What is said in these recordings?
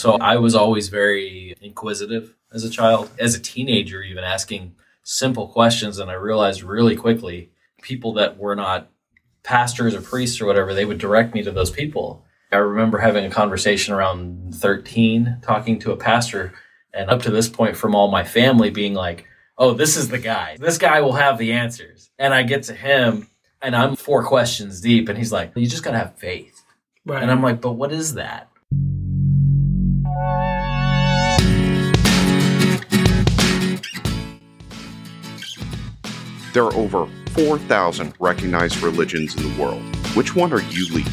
So I was always very inquisitive as a child, as a teenager, even asking simple questions. And I realized really quickly people that were not pastors or priests or whatever, they would direct me to those people. I remember having a conversation around 13, talking to a pastor, and up to this point, from all my family being like, oh, this is the guy. This guy will have the answers. And I get to him, and I'm four questions deep, and he's like, you just got to have faith. Right. And I'm like, but what is that? There are over 4,000 recognized religions in the world. Which one are you leading?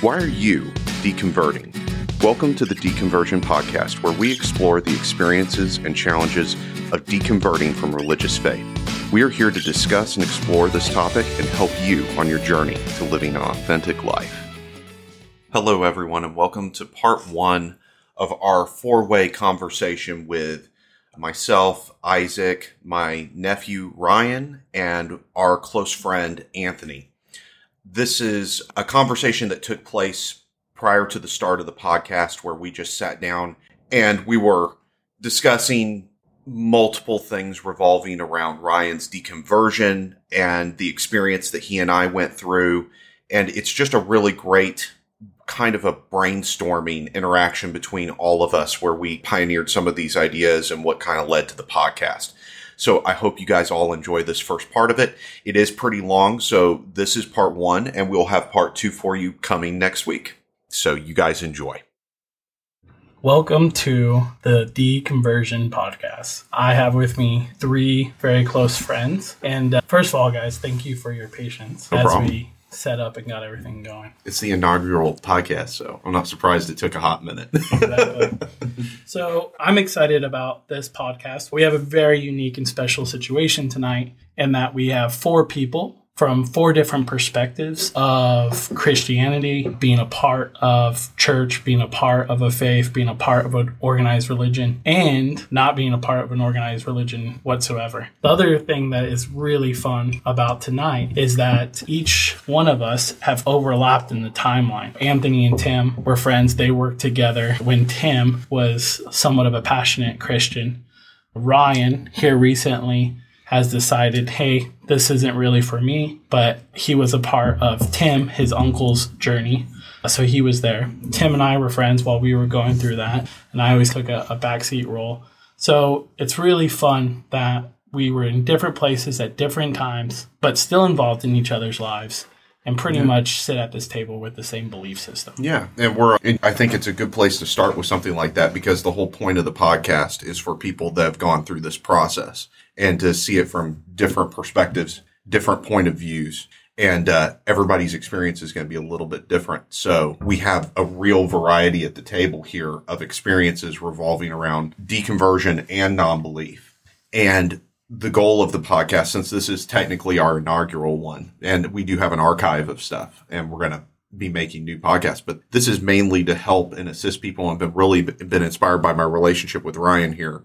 Why are you deconverting? Welcome to the Deconversion Podcast, where we explore the experiences and challenges of deconverting from religious faith. We are here to discuss and explore this topic and help you on your journey to living an authentic life. Hello, everyone, and welcome to part one of our four way conversation with myself, Isaac, my nephew Ryan, and our close friend Anthony. This is a conversation that took place prior to the start of the podcast where we just sat down and we were discussing multiple things revolving around Ryan's deconversion and the experience that he and I went through. And it's just a really great kind of a brainstorming interaction between all of us where we pioneered some of these ideas and what kind of led to the podcast. So I hope you guys all enjoy this first part of it. It is pretty long, so this is part one, and we'll have part two for you coming next week. So you guys enjoy. Welcome to the Deconversion Podcast. I have with me three very close friends. And uh, first of all, guys, thank you for your patience No as problem. we set up and got everything going. It's the inaugural podcast, so I'm not surprised it took a hot minute. Exactly. so I'm excited about this podcast. We have a very unique and special situation tonight in that we have four people from four different perspectives of Christianity, being a part of church, being a part of a faith, being a part of an organized religion, and not being a part of an organized religion whatsoever. The other thing that is really fun about tonight is that each one of us have overlapped in the timeline. Anthony and Tim were friends. They worked together when Tim was somewhat of a passionate Christian. Ryan here recently has decided, hey, this isn't really for me, but he was a part of Tim, his uncle's journey. So he was there. Tim and I were friends while we were going through that, and I always took a, a backseat role. So it's really fun that we were in different places at different times, but still involved in each other's lives and pretty much sit at this table with the same belief system. Yeah, and we're. I think it's a good place to start with something like that because the whole point of the podcast is for people that have gone through this process and to see it from different perspectives, different point of views, and uh, everybody's experience is going to be a little bit different. So we have a real variety at the table here of experiences revolving around deconversion and non-belief, and the goal of the podcast, since this is technically our inaugural one, and we do have an archive of stuff, and we're going to be making new podcasts, but this is mainly to help and assist people. I've been really been inspired by my relationship with Ryan here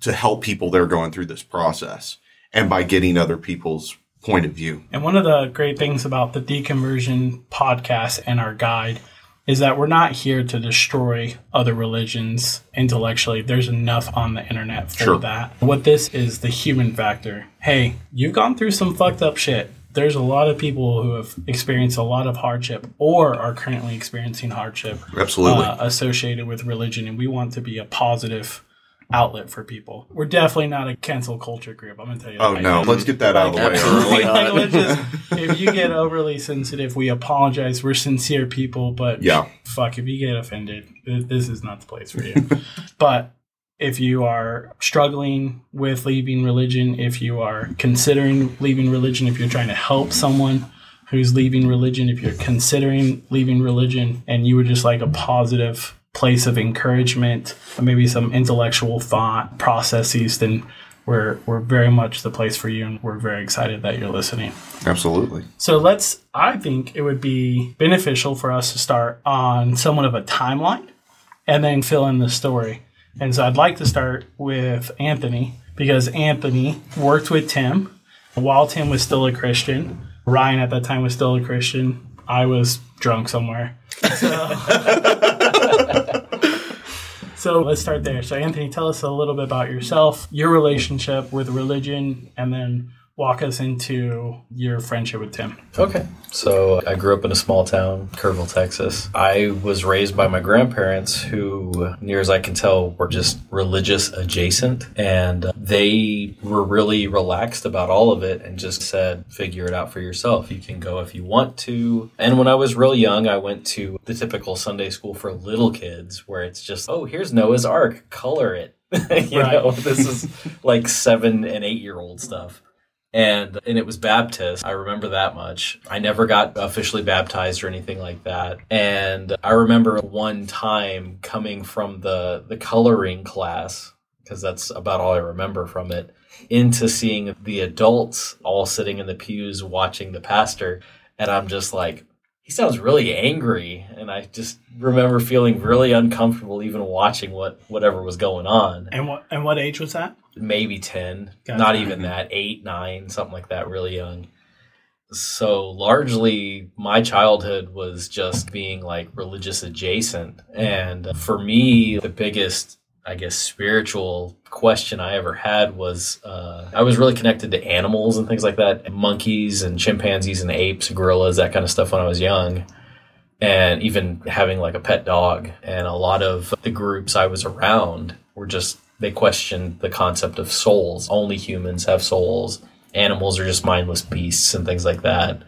to help people that are going through this process and by getting other people's point of view. And one of the great things about the deconversion podcast and our guide is that we're not here to destroy other religions intellectually. There's enough on the internet for Sure. that. What this is the human factor. Hey, you've gone through some fucked up shit. There's a lot of people who have experienced a lot of hardship or are currently experiencing hardship Absolutely. uh, associated with religion, and we want to be a positive outlet for people. We're definitely not a cancel culture group. I'm gonna tell you. oh that. no, let's get that out of the way early. Like, let's just, if you get overly sensitive, we apologize. We're sincere people, but Yeah. fuck, if you get offended, this is not the place for you. but if you are struggling with leaving religion, if you are considering leaving religion, if you're trying to help someone who's leaving religion, if you're considering leaving religion, and you would just like a positive place of encouragement, maybe some intellectual thought processes, then we're we're very much the place for you, and we're very excited that you're listening. Absolutely. So let's. I think it would be beneficial for us to start on somewhat of a timeline, and then fill in the story. And so I'd like to start with Anthony because Anthony worked with Tim while Tim was still a Christian. Ryan at that time was still a Christian. I was drunk somewhere. So let's start there. So, Anthony, tell us a little bit about yourself, your relationship with religion, and then walk us into your friendship with Tim. Okay. So I grew up in a small town, Kerrville, Texas. I was raised by my grandparents who, near as I can tell, were just religious adjacent. And they were really relaxed about all of it and just said, figure it out for yourself. You can go if you want to. And when I was real young, I went to the typical Sunday school for little kids where it's just, oh, here's Noah's Ark, color it. you Right. know, this is like seven and eight year old stuff and and it was Baptist. I remember that much. I never got officially baptized or anything like that. And I remember one time coming from the the coloring class because that's about all I remember from it into seeing the adults all sitting in the pews watching the pastor and I'm just like he sounds really angry and I just remember feeling really uncomfortable even watching what whatever was going on And what and what age was that? Maybe 10 Gotcha. not even that 8 9 something like that really young. So largely my childhood was just being like religious adjacent. And for me the biggest i guess spiritual question i ever had was uh, i was really connected to animals and things like that monkeys and chimpanzees and apes gorillas that kind of stuff when i was young and even having like a pet dog. And a lot of the groups i was around were just they questioned the concept of souls. Only humans have souls. Animals are just mindless beasts and things like that.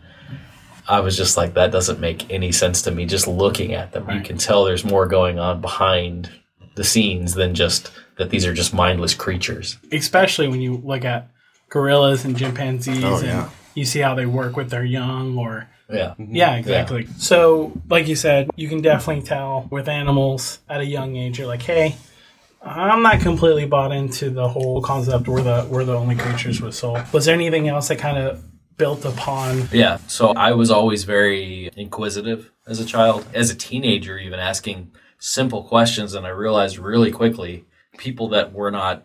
I was just like that doesn't make any sense to me just looking at them. You can tell there's more going on behind the scenes than just that these are just mindless creatures. Especially when you look at gorillas and chimpanzees Oh, and yeah. you see how they work with their young or yeah. Mm-hmm. Yeah, exactly. So, like you said, you can definitely tell with animals at a young age. You're like, hey, I'm not completely bought into the whole concept. We're the we're the only creatures with soul. Was there anything else that kind of built upon? Yeah, so I was always very inquisitive as a child, as a teenager, even asking simple questions. And I realized really quickly people that were not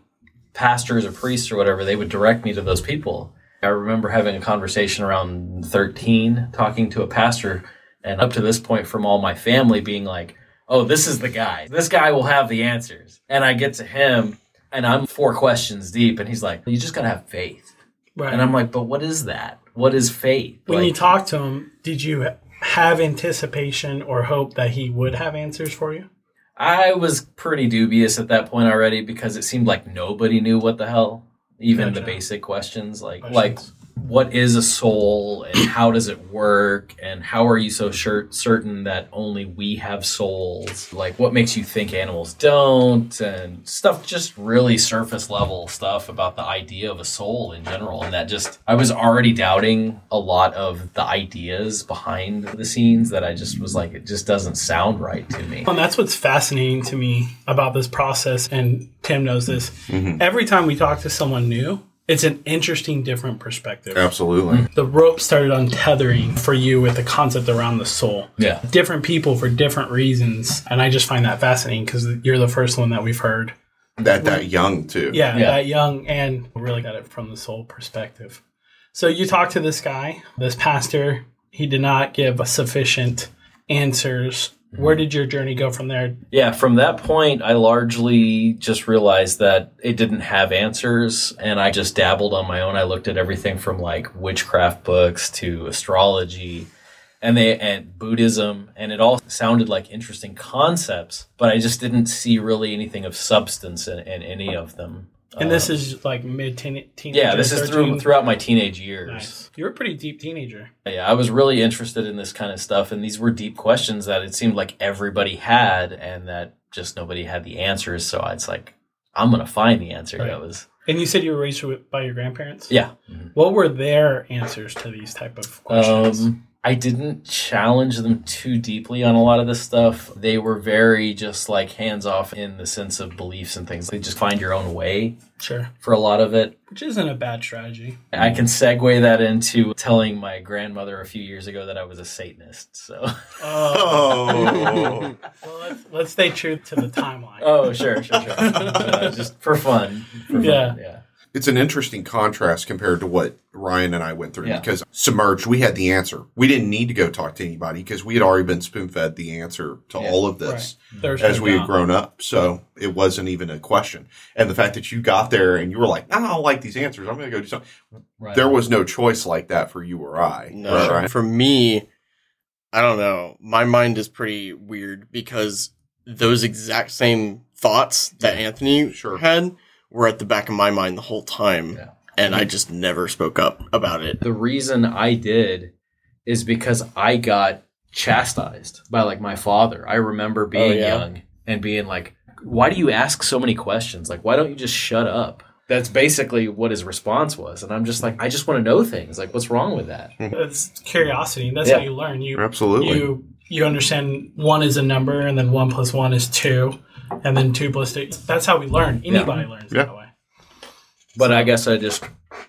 pastors or priests or whatever, they would direct me to those people. I remember having a conversation around 13, talking to a pastor, and up to this point, from all my family being like, oh, this is the guy. This guy will have the answers. And I get to him, and I'm four questions deep, and he's like, you just got to have faith. Right. And I'm like, but what is that? What is faith? when Like- you talked to him, did you have anticipation or hope that he would have answers for you? I was pretty dubious at that point already because it seemed like nobody knew what the hell, even the basic questions like Questions. like what is a soul and how does it work and how are you so sure, certain that only we have souls? Like what makes you think animals don't and stuff just really surface level stuff about the idea of a soul in general and that just I was already doubting a lot of the ideas behind the scenes that I just was like it just doesn't sound right to me. And that's what's fascinating to me about this process. And Tim knows this. Mm-hmm. Every time we talk to someone new, it's an interesting, different perspective. Absolutely. Mm-hmm. The rope started untethering for you with the concept around the soul. Yeah. Different people for different reasons. And I just find that fascinating because you're the first one that we've heard. That that young too. Yeah, Yeah. that young and really got it from the soul perspective. So you talked to this guy, this pastor. He did not give sufficient answers. Where mm-hmm. did your journey go from there? Yeah, from that point, I largely just realized that it didn't have answers, and I just dabbled on my own. I looked at everything from like witchcraft books to astrology, and they and Buddhism, and it all sounded like interesting concepts, but I just didn't see really anything of substance in, in any of them. And this is like mid teen yeah, this is through throughout my teenage years. Nice. You were a pretty deep teenager. Yeah, I was really interested in this kind of stuff, and these were deep questions that it seemed like everybody had, and that just nobody had the answers. So it's like, I'm gonna find the answer. Right. That was And you said you were raised by your grandparents. yeah. What were their answers to these type of questions? Um, I didn't challenge them too deeply on a lot of this stuff. They were very just like hands off in the sense of beliefs and things. They just find your own way sure, for a lot of it. which isn't a bad strategy. I can segue that into telling my grandmother a few years ago that I was a Satanist. So. Oh. Well, let's, let's stay true to the timeline. Oh, sure, sure, sure. Uh, just for fun. For fun, Yeah. yeah. It's an interesting contrast compared to what Ryan and I went through Yeah. because submerged, we had the answer. We didn't need to go talk to anybody because we had already been spoon fed the answer to Yeah. all of this There's as we had grown up. So it wasn't even a question. And the fact that you got there and you were like, "Nah, I don't like these answers. I'm going to go do something. Right. There was no choice like that for you or I. No, Right? for me, I don't know. My mind is pretty weird because those exact same thoughts that Anthony Sure. had were at the back of my mind the whole time, Yeah. and I just never spoke up about it. the reason I did is because I got chastised by like my father. I remember oh, being Oh, yeah? young and being like, "Why do you ask so many questions? Like, why don't you just shut up?" That's basically what his response was, and I'm just like, I just want to know things. Like, what's wrong with that? Hmm. It's curiosity. And that's Yeah. how you learn. You Absolutely. you you understand one is a number, and then one plus one is two, and then two plus two. That's how we learn. Anybody learns Yeah. that way. But I guess I just,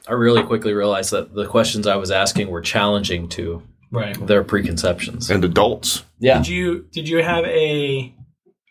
I really quickly realized that the questions I was asking were challenging to Right. their preconceptions. and adults. Yeah, Did you did you have a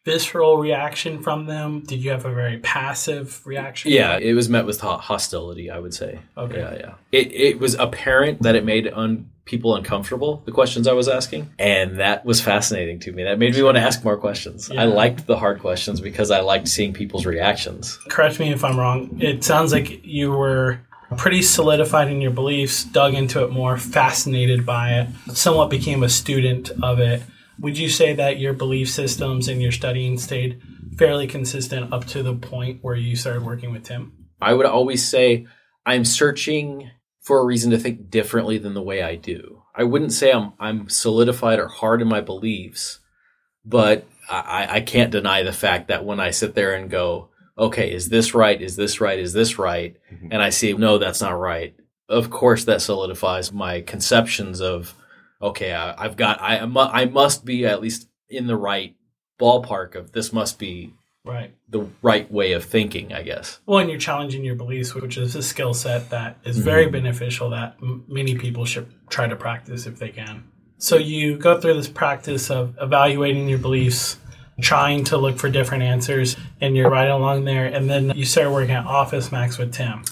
visceral reaction from them? Did you have a very passive reaction? Yeah, it was met with hostility. I would say. Okay. Yeah, yeah. It it was apparent that it made un- people uncomfortable. The questions I was asking, and that was fascinating to me. That made me want to ask more questions. Yeah. I liked the hard questions because I liked seeing people's reactions. Correct me if I'm wrong. It sounds like you were pretty solidified in your beliefs, dug into it more, fascinated by it, somewhat became a student of it. Would you say that your belief systems and your studying stayed fairly consistent up to the point where you started working with Tim? I would always say I'm searching for a reason to think differently than the way I do. I wouldn't say I'm I'm solidified or hard in my beliefs, but I, I can't deny the fact that when I sit there and go, okay, is this right? Is this right? Is this right? Mhm. And I see, no, that's not right. Of course, that solidifies my conceptions of, okay, I, I've got, I, I must be at least in the right ballpark of this must be Right. the right way of thinking, I guess. Well, and you're challenging your beliefs, which is a skill set that is very mm-hmm. beneficial that m- many people should try to practice if they can. So you go through this practice of evaluating your beliefs, trying to look for different answers, and you're right along there. And then you start working at Office Max with Tim.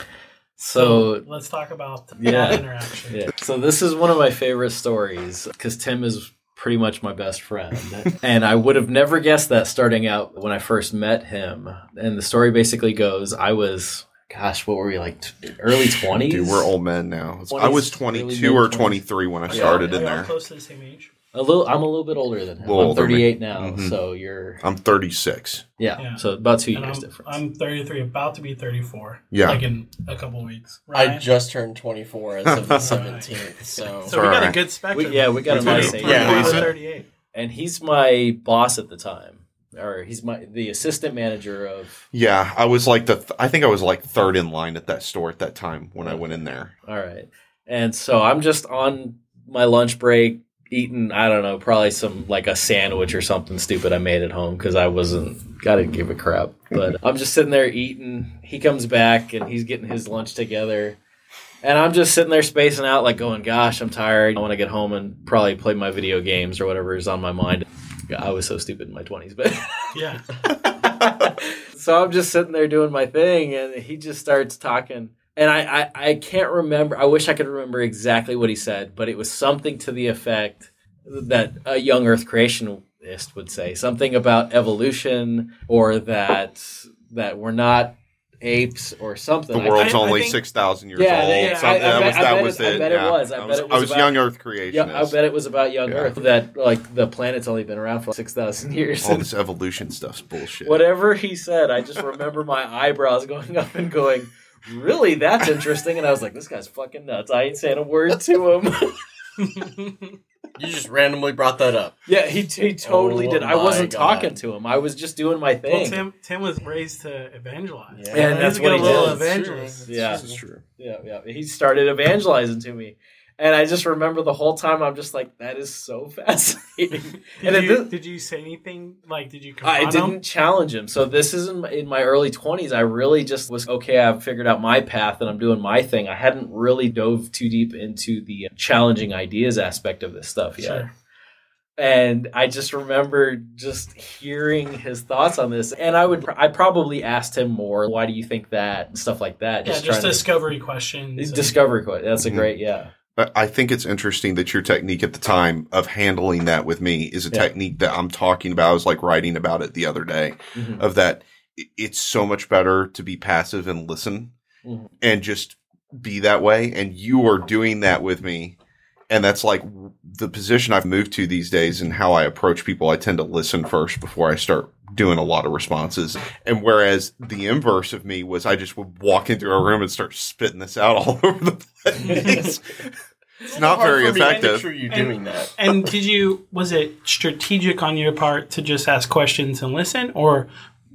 So let's talk about Yeah. that interaction. Yeah. So this is one of my favorite stories because Tim is pretty much my best friend, and I would have never guessed that starting out when I first met him. And the story basically goes: I was, gosh, what were we like, t- early twenties? Dude, we're old men now. 20s, I was early 22 or mid-twenties. 23 when I started Are in there. close to the same age? A little. I'm a little bit older than him. Little I'm older than me. 38 now, Mhm. so you're I'm 36. yeah, Yeah. So about two And years I'm, difference. I'm 33, about to be 34. Yeah. Like in a couple weeks. I Ryan? just turned 24 as of the 17th, so So we got a Alright. good spectrum. We- yeah, we got a From nice age. Yeah, to we- 38. and he's my boss at the time, or he's my the assistant manager of. Yeah, I was like the th- I think I was like third in line at that store at that time when I went in there. All right. And so I'm just on my lunch break eating, I don't know, probably some like a sandwich or something stupid I made at home because I wasn't, got to give a crap. But I'm just sitting there eating. He comes back and he's getting his lunch together. And I'm just sitting there spacing out, like going, gosh, I'm tired. I want to get home and probably play my video games or whatever is on my mind. I was so stupid in my 20s, but. Yeah. so I'm just sitting there doing my thing, and he just starts talking. And I, I, I can't remember. I wish I could remember exactly what he said, but it was something to the effect that a young Earth creationist would say something about evolution, or that that we're not apes, or something. The world's I- I only think- 6,000 years Yeah, old. yeah, I- that bet- was, that was it- I bet it was. I was, I was about- young Earth creationist. Yeah, I bet it was about young Yeah. Earth. That like the planet's only been around for six thousand years. All this evolution stuff's bullshit. whatever he said, I just remember my eyebrows going up and going, "Really? That's interesting." And I was like, "This guy's fucking nuts." I ain't saying a word to him. you just randomly brought that up. yeah, he, he totally Oh did. I wasn't God. talking to him. I was just doing my Well, thing. Tim Tim was raised to evangelize. Yeah. And that's what got he a little did. evangelist. Yeah. This is true. yeah, yeah. He started evangelizing to me. And I just remember the whole time I'm just like, that is so fascinating. Did, and you, did- did you say anything? Like, did you I didn't him? challenge him. So this is in my, in my early 20s. I really just was okay. I've figured out my path and I'm doing my thing. I hadn't really dove too deep into the challenging ideas aspect of this stuff yet. Sure. and I just remember just hearing his thoughts on this, and I would I probably asked him more. Why do you think that and stuff like that? Yeah, just, trying to- discovery questions. discovery. que- That's a Mhm. great yeah. But I think it's interesting that your technique at the time of handling that with me is a Yeah. technique that I'm talking about. I was like writing about it the other day Mhm. of that it's so much better to be passive and listen Mhm. and just be that way. And you are doing that with me. And that's like the position I've moved to these days and how I approach people. I tend to listen first before I start doing a lot of responses. And whereas the inverse of me was I just would walk into a room and start spitting this out all over the place. it's not very for me to effective. Picture you And- doing that. and did you was it strategic on your part to just ask questions and listen, or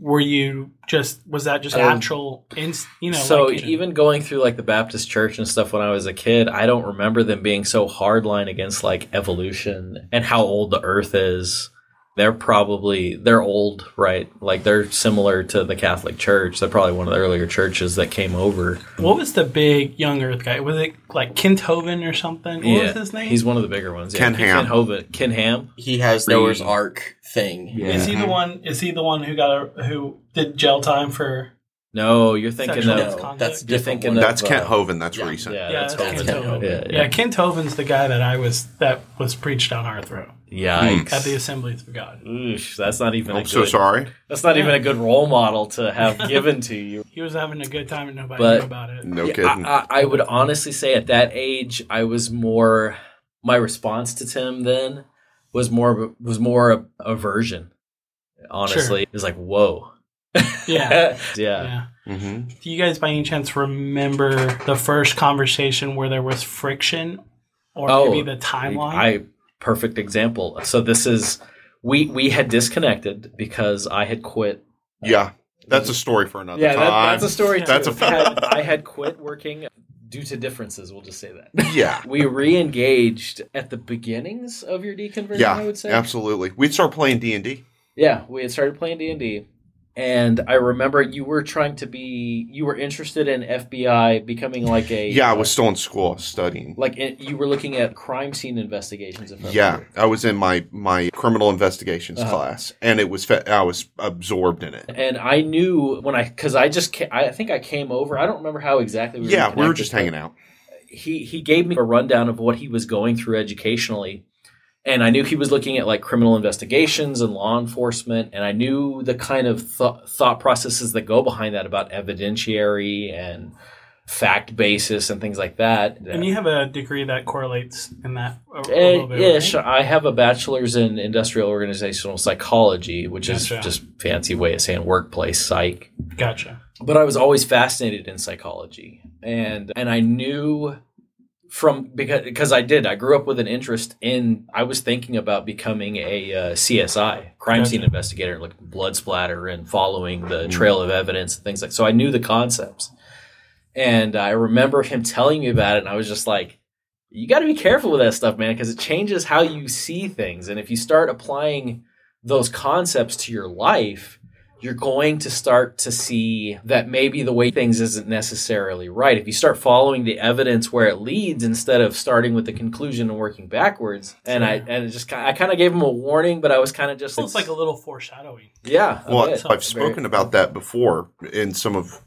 were you just was that just Um, natural? In, you know, so like, even going through like the Baptist church and stuff when I was a kid, I don't remember them being so hardline against like evolution and how old the earth is. They're probably they're old, right? Like they're similar to the Catholic Church. They're probably one of the earlier churches that came over. what was the big young Earth guy? Was it like Kent Hovind or something? What was his name? He's one of the bigger ones. Ken yeah. Ham. Ken Hovind. Ken Ham. He has Re- Noah's Ark thing. Yeah. Is he the one? Is he the one who got a who did jail time for? No, you're thinking Sexual of misconduct? that's You're different thinking one. of- That's Kent uh, Hovind. That's yeah. recent. Yeah, Yeah, that's that's Hovind. Kent Hovind. Yeah, Yeah, yeah. Kent Hovind's the guy that I was that was preached on our throat Yikes. at the Assemblies of God. Oosh, that's not even. a I'm so good- sorry. That's not even a good role model to have given to you. He was having a good time and nobody But- knew about it. No Yeah, kidding. I, I, I would honestly say at that age, I was more. My response to Tim then was more was more aversion. Honestly, it was like, whoa. Yeah. yeah. Yeah. hmm Do you guys by any chance remember the first conversation where there was friction or Oh, maybe the timeline? I perfect example. So this is we we had disconnected because I had quit. Yeah. That's a story for another Yeah, time. that, that's a story. Too. That's a- I had, I had quit working due to differences. We'll just say that. yeah. We re-engaged at the beginnings of your deconversion. Yeah, I would say. absolutely. We'd start playing D and D. Yeah, we had started playing D and D, and I remember you were trying to be, you were interested in FBI becoming like a. Yeah, I was still in school, studying. like it, you were looking at crime scene investigations. If I Yeah, remember. I was in my my criminal investigations Uh-huh. class, and it was I was absorbed in it. and I knew when I because I just ca- I think I came over. I don't remember how exactly. We yeah, we were just hanging out. He he gave me a rundown of what he was going through educationally. And I knew he was looking at like criminal investigations and law enforcement, and I knew the kind of th- thought processes that go behind that about evidentiary and fact basis and things like that. and you have a degree that correlates in that a, Eh, little bit. ish. right? I have a bachelor's in industrial organizational psychology, which is just fancy way of saying workplace psych. Gotcha. But I was always fascinated in psychology, and and I knew from because because I did. I grew up with an interest in. I was thinking about becoming a uh, CSI, crime scene investigator, like blood splatter and following the trail of evidence and things like. So I knew the concepts, and I remember him telling me about it, and I was just like. You got to be careful with that stuff, man, because it changes how you see things. And if you start applying those concepts to your life, you're going to start to see that maybe the way things isn't necessarily right. If you start following the evidence where it leads instead of starting with the conclusion and working backwards, and I and it just ki- I kind of gave him a warning, but I was kind of just It's like a little foreshadowing. yeah. Well, bit. I've spoken about that before in some of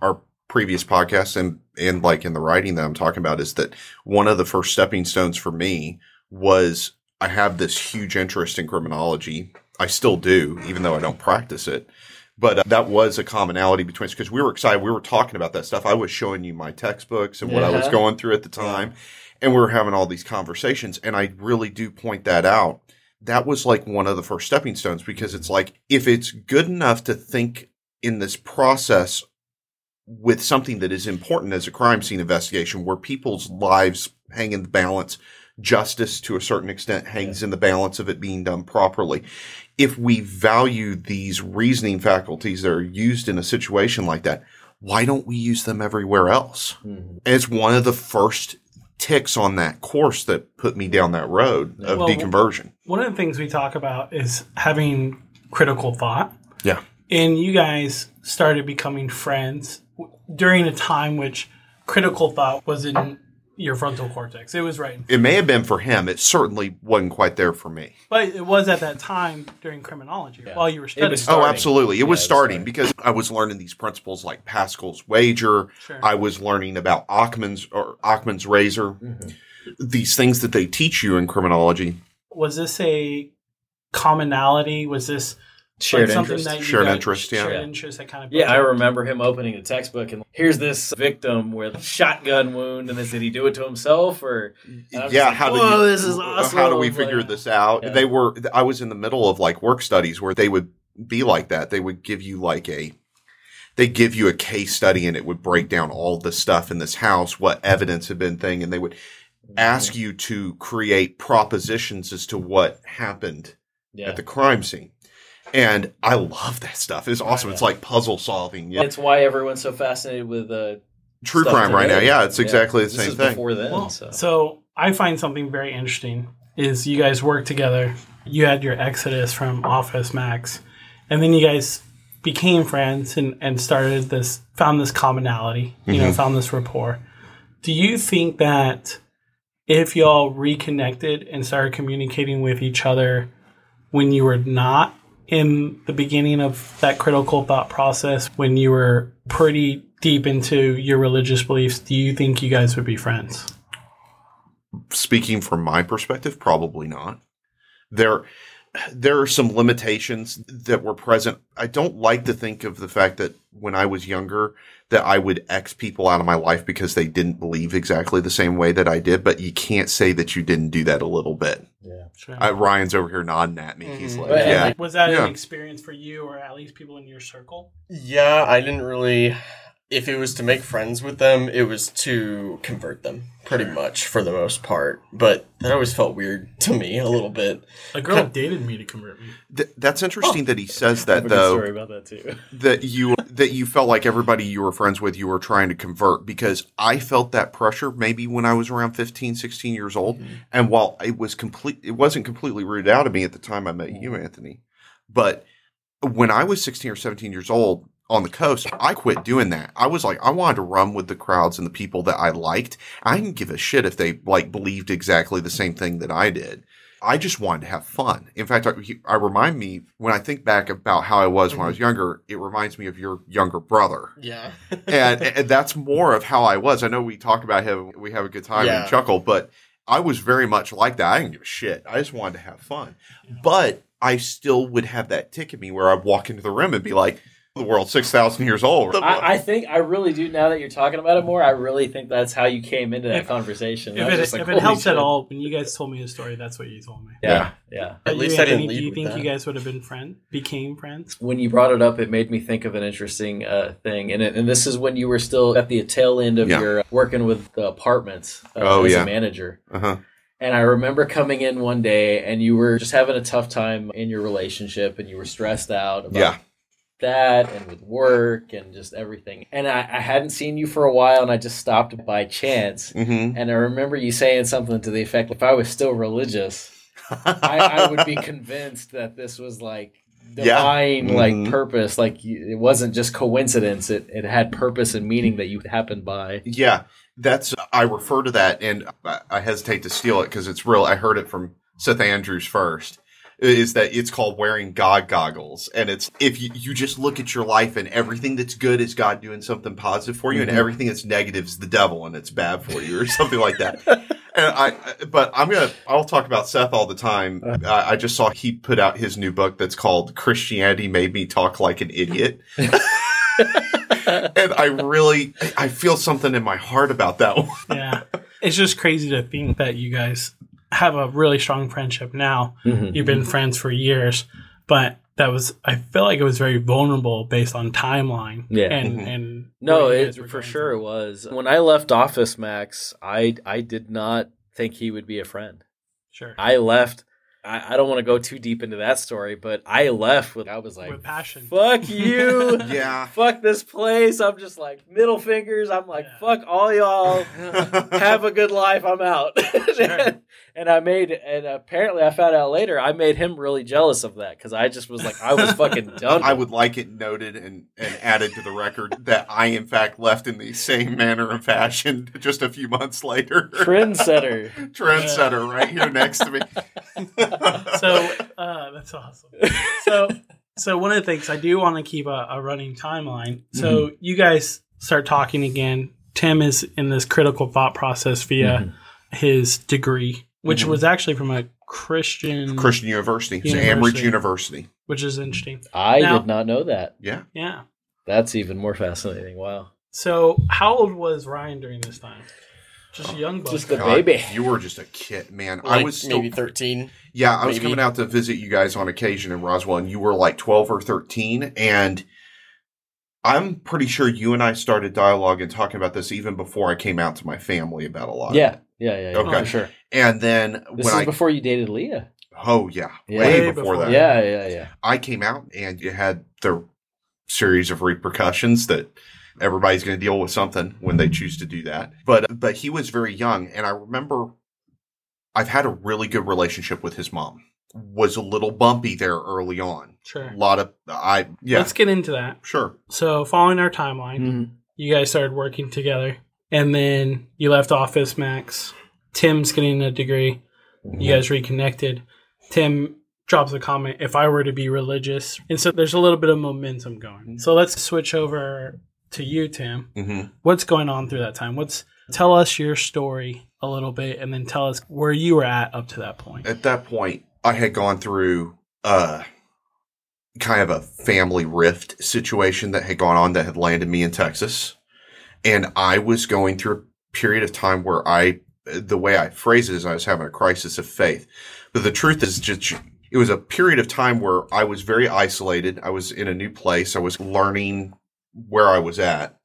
our previous podcasts and and like in the writing that I'm talking about is that one of the first stepping stones for me was I have this huge interest in criminology. I still do, even though I don't practice it. But uh, that was a commonality between us because we were excited. We were talking about that stuff. I was showing you my textbooks and what I was going through at the time. And we were having all these conversations. And I really do point that out. That was like one of the first stepping stones because it's like, if it's good enough to think in this process with something that is important as a crime scene investigation where people's lives hang in the balance, justice to a certain extent hangs in the balance of it being done properly. If we value these reasoning faculties that are used in a situation like that, why don't we use them everywhere else? Mhm. It's one of the first ticks on that course that put me down that road of Well, deconversion. One of the things we talk about is having critical thought. Yeah. And you guys started becoming friends during a time which critical thought wasn't your frontal cortex. It was right, It may have been for him. It certainly wasn't quite there for me. but it was at that time during criminology Yeah. while you were studying. Oh, absolutely. It was Yeah, it was starting starting. because I was learning these principles like Pascal's wager. Sure. I was learning about Achman's or Achman's razor. Mm-hmm. These things that they teach you in criminology. was this a commonality? Was this Shared like something interest. that Shared interest, yeah. shared interest that kind of Yeah, I remember him opening the textbook and here's this victim with a shotgun wound, and then did he do it to himself or? and I'm just yeah, like, how do you, this is awesome! How do we Like, figure this out? Yeah. They were. I was in the middle of like work studies where they would be like that. They would give you like a. They give you a case study and it would break down all the stuff in this house, what evidence had been thing, and they would ask mm-hmm. you to create propositions as to what happened Yeah. at the crime scene. And I love that stuff. It's awesome. It's like puzzle solving. Yeah. It's why everyone's so fascinated with uh, True stuff crime right now. Yeah, it's exactly the This same is thing. Before then, Well, so. so. I find something very interesting is you guys work together. You had your exodus from Office Max, and then you guys became friends and, and started this, found this commonality, you know, found this rapport. Do you think that if y'all reconnected and started communicating with each other when you were not in the beginning of that critical thought process, when you were pretty deep into your religious beliefs, do you think you guys would be friends? speaking from my perspective, probably not. There, there are some limitations that were present. I don't like to think of the fact that when I was younger, that I would X people out of my life because they didn't believe exactly the same way that I did. But you can't say that you didn't do that a little bit. yeah. Sure. Uh, Ryan's over here nodding at me. He's Mhm. like, Right, yeah. like- was that Yeah. an experience for you or at least people in your circle? Yeah, I didn't really. If it was to make friends with them, it was to convert them, pretty much for the most part. But that always felt weird to me a little bit. A girl dated me to convert me. Th- that's interesting that he says I have that a good though. story about that too. that you that you felt like everybody you were friends with you were trying to convert because I felt that pressure maybe when I was around 15 16 years old mm-hmm. and while it was complete it wasn't completely rooted out of me at the time I met you mm-hmm. Anthony but when I was 16 or 17 years old on the coast I quit doing that I was like I wanted to run with the crowds and the people that I liked I didn't give a shit if they like believed exactly the same thing that I did I just wanted to have fun. In fact, I, I remind me when I think back about how I was when I was mm-hmm. younger, it reminds me of your younger brother. Yeah. And, and that's more of how I was. I know we talk about him, we have a good time Yeah. and chuckle, but I was very much like that. I didn't give a shit. I just wanted to have fun. But I still would have that tick in me where I'd walk into the room and be like, the world, 6,000 years old. I, I think I really do. Now that you're talking about it more, I really think that's how you came into that If- conversation. If it, just like, if it holy helps at all, when you guys told me the story, that's what you told me. yeah, yeah. At You, least I didn't Anthony, lead Do you think that. you guys would have been friends, became friends? when you brought it up, it made me think of an interesting uh, thing, and it, and this is when you were still at the tail end of Yeah. your working with the apartments uh, Oh, as yeah. a manager. uh-huh. And I remember coming in one day, and you were just having a tough time in your relationship, and you were stressed out about Yeah. That, and with work, and just everything. And I, I hadn't seen you for a while, and I just stopped by chance. hmm And I remember you saying something to the effect, "If I was still religious." I, I would be convinced that this was like Yeah. divine Mhm. like purpose like it wasn't just coincidence it, it had purpose and meaning that you happened by Yeah, that's I refer to that, and I, I hesitate to steal it because it's real. I heard it from Seth Andrews first. Is that it's called wearing God goggles, and it's if you, you just look at your life and everything that's good is God doing something positive for you, Mhm. and everything that's negative is the devil and it's bad for you, or something like that. And I, but I'm gonna, I'll talk about Seth all the time. I, I just saw he put out his new book that's called Christianity Made Me Talk Like an Idiot. and I really, I feel something in my heart about that one. Yeah. it's just crazy to think that you guys have a really strong friendship now. You've been friends for years, but that was I feel like it was very vulnerable based on timeline. Yeah. And Mhm. and no it, for going sure it was when i left office max i i did not think he would be a friend Sure. i left I, I don't want to go too deep into that story, but I left with I was like, With passion. "Fuck you, Yeah. fuck this place." I'm just like middle fingers. I'm like, Yeah. "Fuck all y'all, have a good life. I'm out." and, and I made, and apparently I found out later I made him really jealous of that because I just was like, I was fucking done. I would like it noted and, and added to the record that I, in fact, left in the same manner and fashion just a few months later. trendsetter. Trendsetter right here next to me. so uh, that's awesome. So, so one of the things I do want to keep a, a running timeline. So you guys start talking again. Tim is in this critical thought process via his degree, which Mhm. was actually from a Christian, Christian University. It's University. Amridge University. which is interesting. I Now- did not know that. Yeah. Yeah. That's even more fascinating. Wow. So how old was Ryan during this time? Just a young buck. Just a God, baby. You were just a kid, man. I was still, maybe 13. yeah, I was maybe. coming out to visit you guys on occasion in Roswell, and you were like 12 or 13. And I'm pretty sure you and I started dialogue and talking about this even before I came out to my family about a lot. Yeah. Yeah. Yeah. yeah Okay. For sure. And then This when is I, before you dated Leah. oh, yeah, Yeah. way, Way before, before. that. Yeah. Yeah. Yeah. I came out and you had the series of repercussions that everybody's going to deal with something when they choose to do that. But uh, but he was very young and I remember I've had a really good relationship with his mom. Was a little bumpy there early on. sure. A lot of I yeah, Let's get into that. sure. So following our timeline, Mhm. you guys started working together, and then you left Office Max. Tim's getting a degree. You mm-hmm. guys reconnected. Tim drops a comment if I were to be religious. And so there's a little bit of momentum going. Mm-hmm. So let's switch over to you, Tim. Mhm. What's going on through that time? What's tell us your story a little bit and then tell us where you were at up to that point. At that point, I had gone through uh kind of a family rift situation that had gone on that had landed me in Texas. And I was going through a period of time where I, the way I phrase it is I was having a crisis of faith. But the truth is just, it was a period of time where I was very isolated. I was in a new place. I was learning where I was at.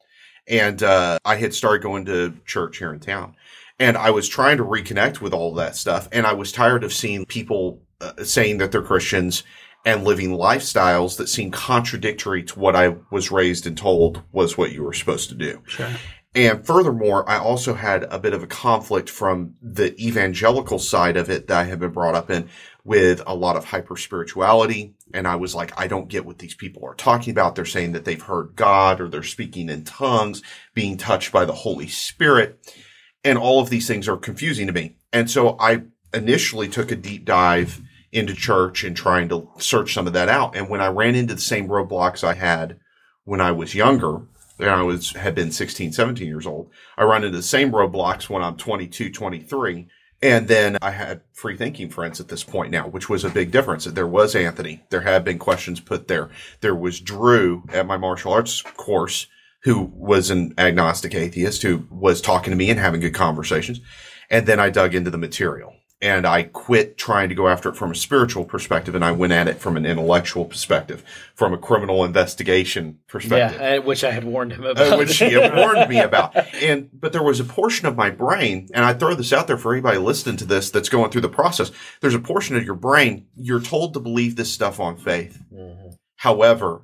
And, uh, I had started going to church here in town and I was trying to reconnect with all that stuff. And I was tired of seeing people uh, saying that they're Christians and living lifestyles that seemed contradictory to what I was raised and told was what you were supposed to do. Sure. And furthermore, I also had a bit of a conflict from the evangelical side of it that I had been brought up in with a lot of hyper spirituality. And I was like, I don't get what these people are talking about. They're saying that they've heard God or they're speaking in tongues, being touched by the Holy Spirit. And all of these things are confusing to me. And so I initially took a deep dive into church and trying to search some of that out. And when I ran into the same roadblocks I had when I was younger, and I was, had been 16, 17 years old, I run into the same roadblocks when I'm 22, 23. And then I had free thinking friends at this point now, which was a big difference. There was Anthony. There had been questions put there. There was Drew at my martial arts course who was an agnostic atheist who was talking to me and having good conversations. And then I dug into the material and I quit trying to go after it from a spiritual perspective and I went at it from an intellectual perspective, from a criminal investigation perspective Yeah, uh, which I had warned him about. uh, which he had warned me about. And but there was a portion of my brain, and I throw this out there for anybody listening to this that's going through the process. There's a portion of your brain you're told to believe this stuff on faith. Mhm. However,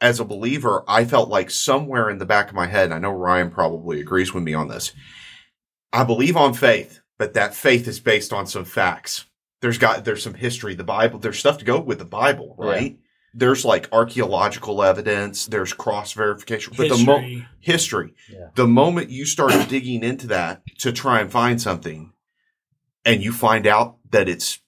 as a believer, I felt like somewhere in the back of my head, and I know Ryan probably agrees with me on this. I believe on faith, but that faith is based on some facts. There's got there's some history, the Bible, there's stuff to go with the Bible, right? There's like archaeological evidence, there's cross verification, but the mo- History. history. Yeah. The moment you start digging into that to try and find something and you find out that it's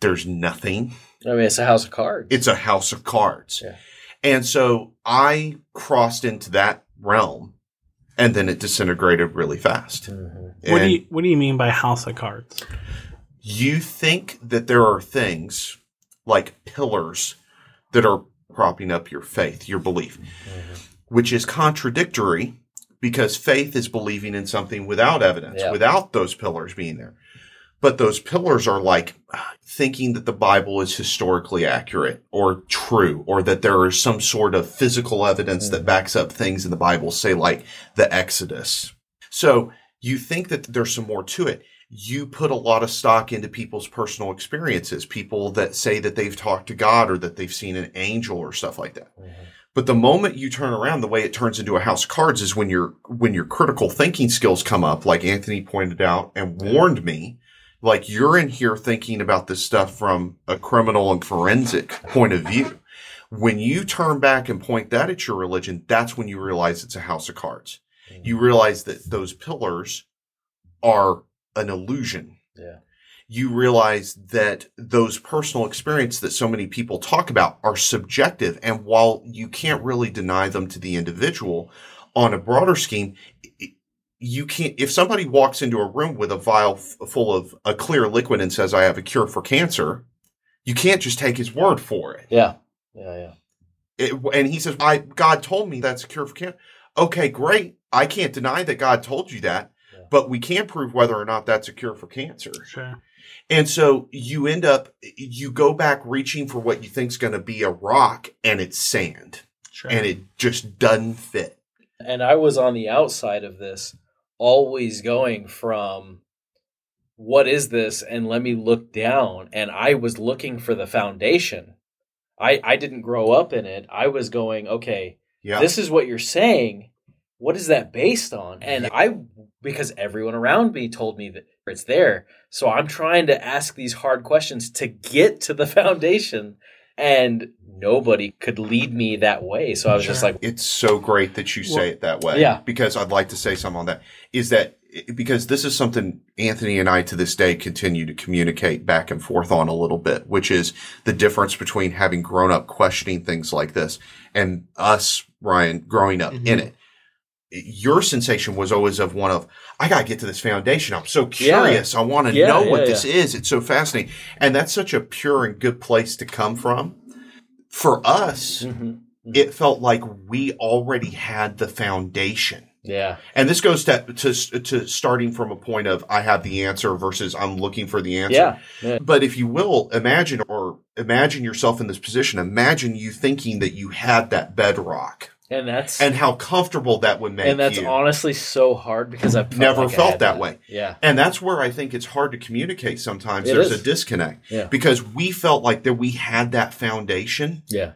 there's nothing, I mean, it's a house of cards. it's a house of cards. Yeah. And so I crossed into that realm and then it disintegrated really fast. Mhm. What do you What do you mean by house of cards? you think that there are things like pillars that are propping up your faith, your belief, which is contradictory because faith is believing in something without evidence, Yeah. without those pillars being there. But those pillars are like thinking that the Bible is historically accurate or true, or that there is some sort of physical evidence that hmm. backs up things in the Bible, say like the Exodus. So you think that there's some more to it. you put a lot of stock into people's personal experiences, people that say that they've talked to God or that they've seen an angel or stuff like that. Mm-hmm. But the moment you turn around, the way it turns into a house of cards is when your when your critical thinking skills come up, like Anthony pointed out and warned me. Like you're in here thinking about this stuff from a criminal and forensic point of view. When you turn back and point that at your religion, that's when you realize it's a house of cards. Mm-hmm. You realize that those pillars are an illusion Yeah. you realize that those personal experiences that so many people talk about are subjective. And while you can't really deny them to the individual on a broader scheme, you can't, if somebody walks into a room with a vial f- full of a clear liquid and says, I have a cure for cancer, you can't just take his word for it. Yeah. Yeah. Yeah. It- and he says, I, God told me that's a cure for cancer. Okay, great. I can't deny that God told you that, Yeah. but we can prove whether or not that's a cure for cancer. Sure. And so you end up, you go back reaching for what you think's going to be a rock and it's sand Sure. and it just doesn't fit. And I was on the outside of this, always going from what is this and let me look down and I was looking for the foundation. I I didn't grow up in it. I was going, okay, Yeah. this is what you're saying. What is that based on? And I because everyone around me told me that it's there. So I'm trying to ask these hard questions to get to the foundation and nobody could lead me that way. So I was just like it's so great that you say Well, it that way. Yeah. Because I'd like to say something on that is that because this is something Anthony and I to this day continue to communicate back and forth on a little bit, which is the difference between having grown up questioning things like this and us, Ryan, growing up mm-hmm. in it. Your sensation was always of one of, I got to get to this foundation. I'm so curious. I want to Yeah, know yeah, what yeah. this is. It's so fascinating. And that's such a pure and good place to come from. For us, Mhm. it felt like we already had the foundation. Yeah. And this goes to, to to starting from a point of I have the answer versus I'm looking for the answer. Yeah. yeah. But if you will imagine or imagine yourself in this position, imagine you thinking that you had that bedrock And that's and how comfortable that would make and that's you. honestly so hard because I've Never like felt had that way. Yeah. And that's where I think it's hard to communicate sometimes. It There's is. a disconnect Yeah. because we felt like that we had that foundation Yeah.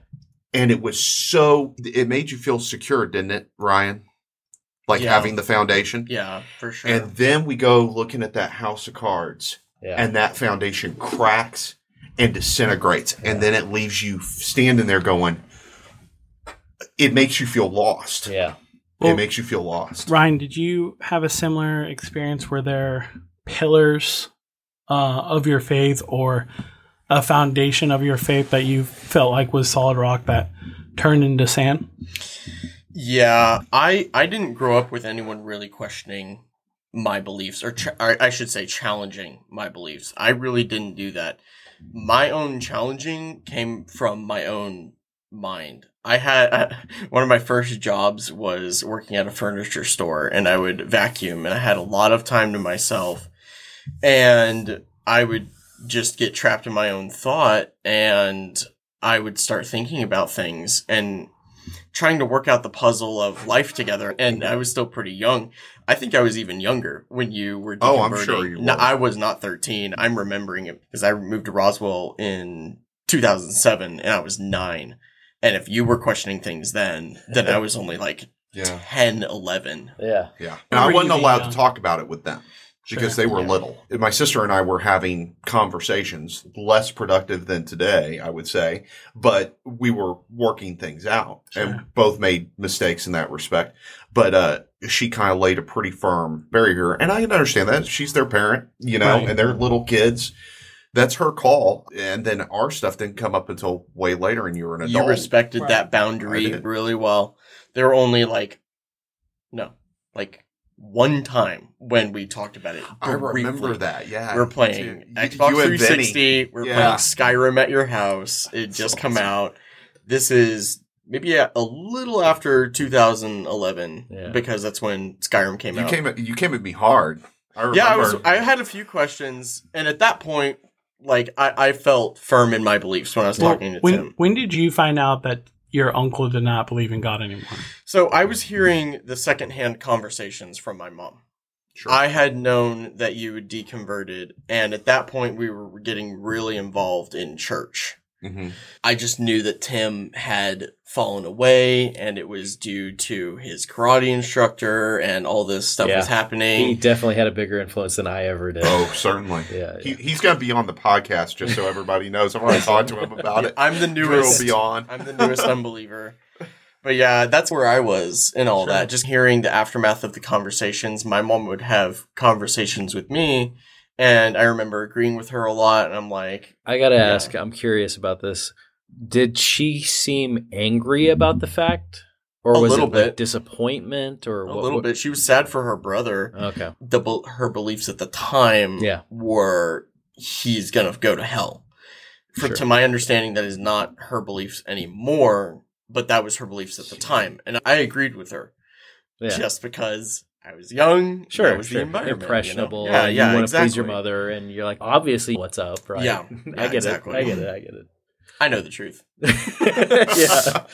and it was so it made you feel secure, didn't it, Ryan? Like Yeah. having the foundation. Yeah, for sure. And then we go looking at that house of cards, Yeah. and that foundation cracks and disintegrates, and then it leaves you standing there going. It makes you feel lost. yeah. Well- it makes you feel lost. Ryan, did you have a similar experience where there pillars uh, of your faith or a foundation of your faith that you felt like was solid rock that turned into sand? Yeah, I I didn't grow up with anyone really questioning my beliefs, or, ch- or I should say, challenging my beliefs. I really didn't do that. My own challenging came from my own mind. I had one of my first jobs was working at a furniture store, and I would vacuum, and I had a lot of time to myself, and I would just get trapped in my own thought, and I would start thinking about things and trying to work out the puzzle of life together. And I was still pretty young. I think I was even younger when you were. Oh, I'm sure you No. I was not 13. I'm remembering it because I moved to Roswell in 2007 and I was nine. And if you were questioning things then, then I was only like Yeah, 10, 11. Yeah. yeah. And I wasn't allowed young? to talk about it with them because Sure. they were Yeah. little. My sister and I were having conversations, less productive than today, I would say, but we were working things out Sure. and both made mistakes in that respect. But uh, she kind of laid a pretty firm barrier, and I can understand that. She's their parent, you know, Right. and they're little kids. That's her call. And then our stuff didn't come up until way later, and you were an adult. You respected Right. that boundary really well. There were only like, no, like one time when we talked about it. I remember briefly. that. Yeah, We're playing You- Xbox you and Benny. 360. We're Yeah. playing Skyrim at your house. It just so come awesome. out. This is maybe a, a little after 2011 Yeah. because that's when Skyrim came You out. came at you came at me hard. I remember. yeah, I was. I had a few questions, and at that point, like I, I felt firm in my beliefs when I was Well, talking to when Tim. when did you find out that your uncle did not believe in God anymore? So I was hearing the secondhand conversations from my mom. Sure. I had known that you had deconverted, and at that point, we were getting really involved in church. Hmm I just knew that Tim had fallen away, and it was due to his karate instructor, and all this stuff Yeah. was happening. He definitely had a bigger influence than I ever did. Oh, certainly. Yeah, He, yeah. he's going to be on the podcast just so everybody knows. I'm going to talk to him about it. I'm the Drew newest. will be on. I'm the newest unbeliever. But yeah, that's where I was in all Sure. that. Just hearing the aftermath of the conversations. My mom would have conversations with me, and I remember agreeing with her a lot. And I'm like, I gotta Yeah. ask. I'm curious about this. Did she seem angry about the fact, or A was little it like bit. disappointment, or a what- little what- bit. She was sad for her brother. Okay. The her beliefs at the time Yeah. were he's gonna go to hell. For, Sure. To my understanding, that is not her beliefs anymore, but that was her beliefs at the time, and I agreed with her. Yeah. just because I was young. Sure, that was sure. the environment. impressionable. You know? Yeah, and yeah, You want exactly. to please your mother, and you're like, obviously, what's up, right? Yeah, I get exactly. it. I get it. I get it. I know the truth. yeah.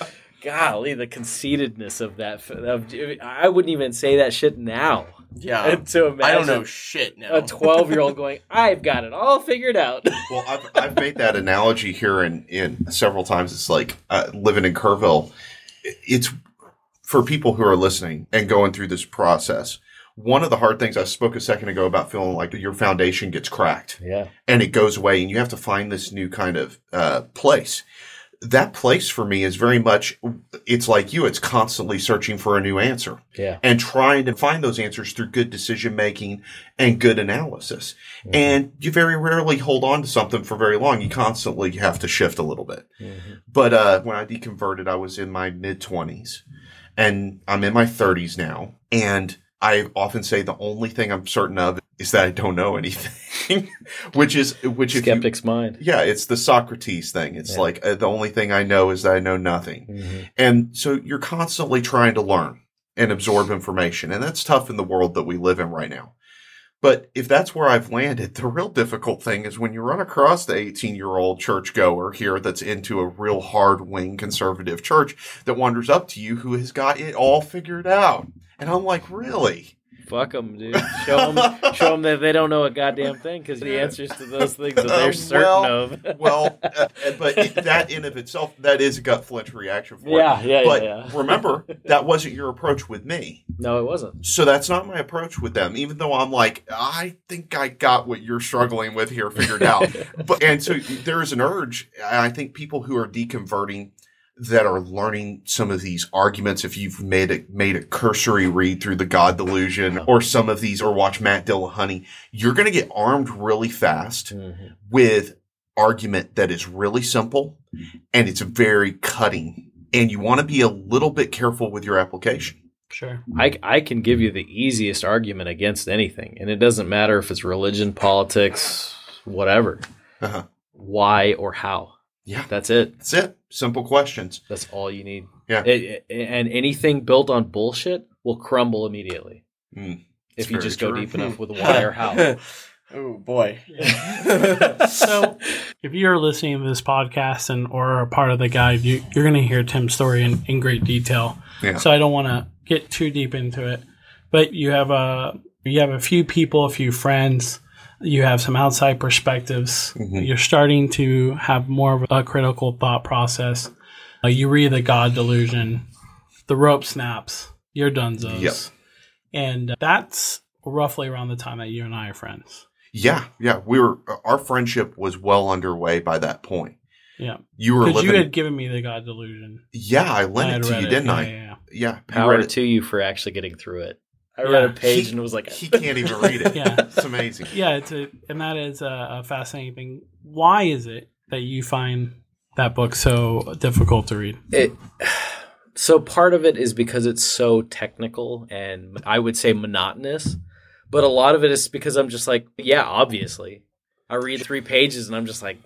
Golly, the conceitedness of that. Of, I wouldn't even say that shit now. Yeah, And to imagine I don't know shit now. a 12 year old going, I've got it all figured out. Well, I've, I've made that analogy here in, in several times. It's like uh, living in Kerrville. It's for people who are listening and going through this process. One of the hard things I spoke a second ago about feeling like your foundation gets cracked yeah. and it goes away and you have to find this new kind of uh, place. That place for me is very much, it's like you, it's constantly searching for a new answer Yeah. and trying to find those answers through good decision making and good analysis. And you very rarely hold on to something for very long. You constantly have to shift a little bit. Mhm. But uh, when I deconverted, I was in my mid 20s and I'm in my 30s now. And I often say the only thing I'm certain of is that I don't know anything, which is, which if you, Skeptic's mind. yeah, it's the Socrates thing. It's Yeah. like uh, the only thing I know is that I know nothing. Mhm. And so you're constantly trying to learn and absorb information. And that's tough in the world that we live in right now. But if that's where I've landed, the real difficult thing is when you run across the 18 year old churchgoer here that's into a real hard wing conservative church that wanders up to you who has got it all figured out. And I'm like, really? Fuck them, dude. Show them, show them that they don't know a goddamn thing because the answers to those things that they're Uh, certain well, of. Well, uh, but it, that in of itself, that is a gut flinch reaction for yeah, it. yeah, But yeah, yeah. remember, that wasn't your approach with me. No, it wasn't. So that's not my approach with them, even though I'm like, I think I got what you're struggling with here figured out. but and so there is an urge. I think people who are deconverting that are learning some of these arguments, if you've made a made a cursory read through the God Delusion or some of these, or watch Matt Dillahunty, you're going to get armed really fast Mhm. with argument that is really simple and it's very cutting. And you want to be a little bit careful with your application. Sure. I, I can give you the easiest argument against anything, and it doesn't matter if it's religion, politics, whatever. Uh-huh. Why or how. Yeah. That's it. That's it. Simple questions. That's all you need. Yeah. It- it- and anything built on bullshit will crumble immediately Mm. if you very just go deep enough with why or how. oh boy. so if you're listening to this podcast and or are a part of the guide you, you're going to hear tim's story in, in great detail Yeah. so i don't want to get too deep into it but you have a you have a few people a few friends you have some outside perspectives Mhm. you're starting to have more of a critical thought process uh, you read the god delusion the rope snaps you're dunzos Yep. and that's roughly around the time that you and i are friends Yeah, yeah. We were our friendship was well underway by that point. yeah You were Because living. you had given me the God Delusion. yeah, I I lent had it to read you, didn't yeah, I? Yeah, yeah. Yeah. you Power it. to you for actually getting through it. I Yeah. read a page He- and was like, He can't even read it. Yeah. It's amazing. Yeah, it's a, and that is a, a fascinating thing. Why is it that you find that book so difficult to read? it so part of it is because it's so technical and i would say monotonous but a lot of it is because i'm just like yeah obviously i read three pages and i'm just like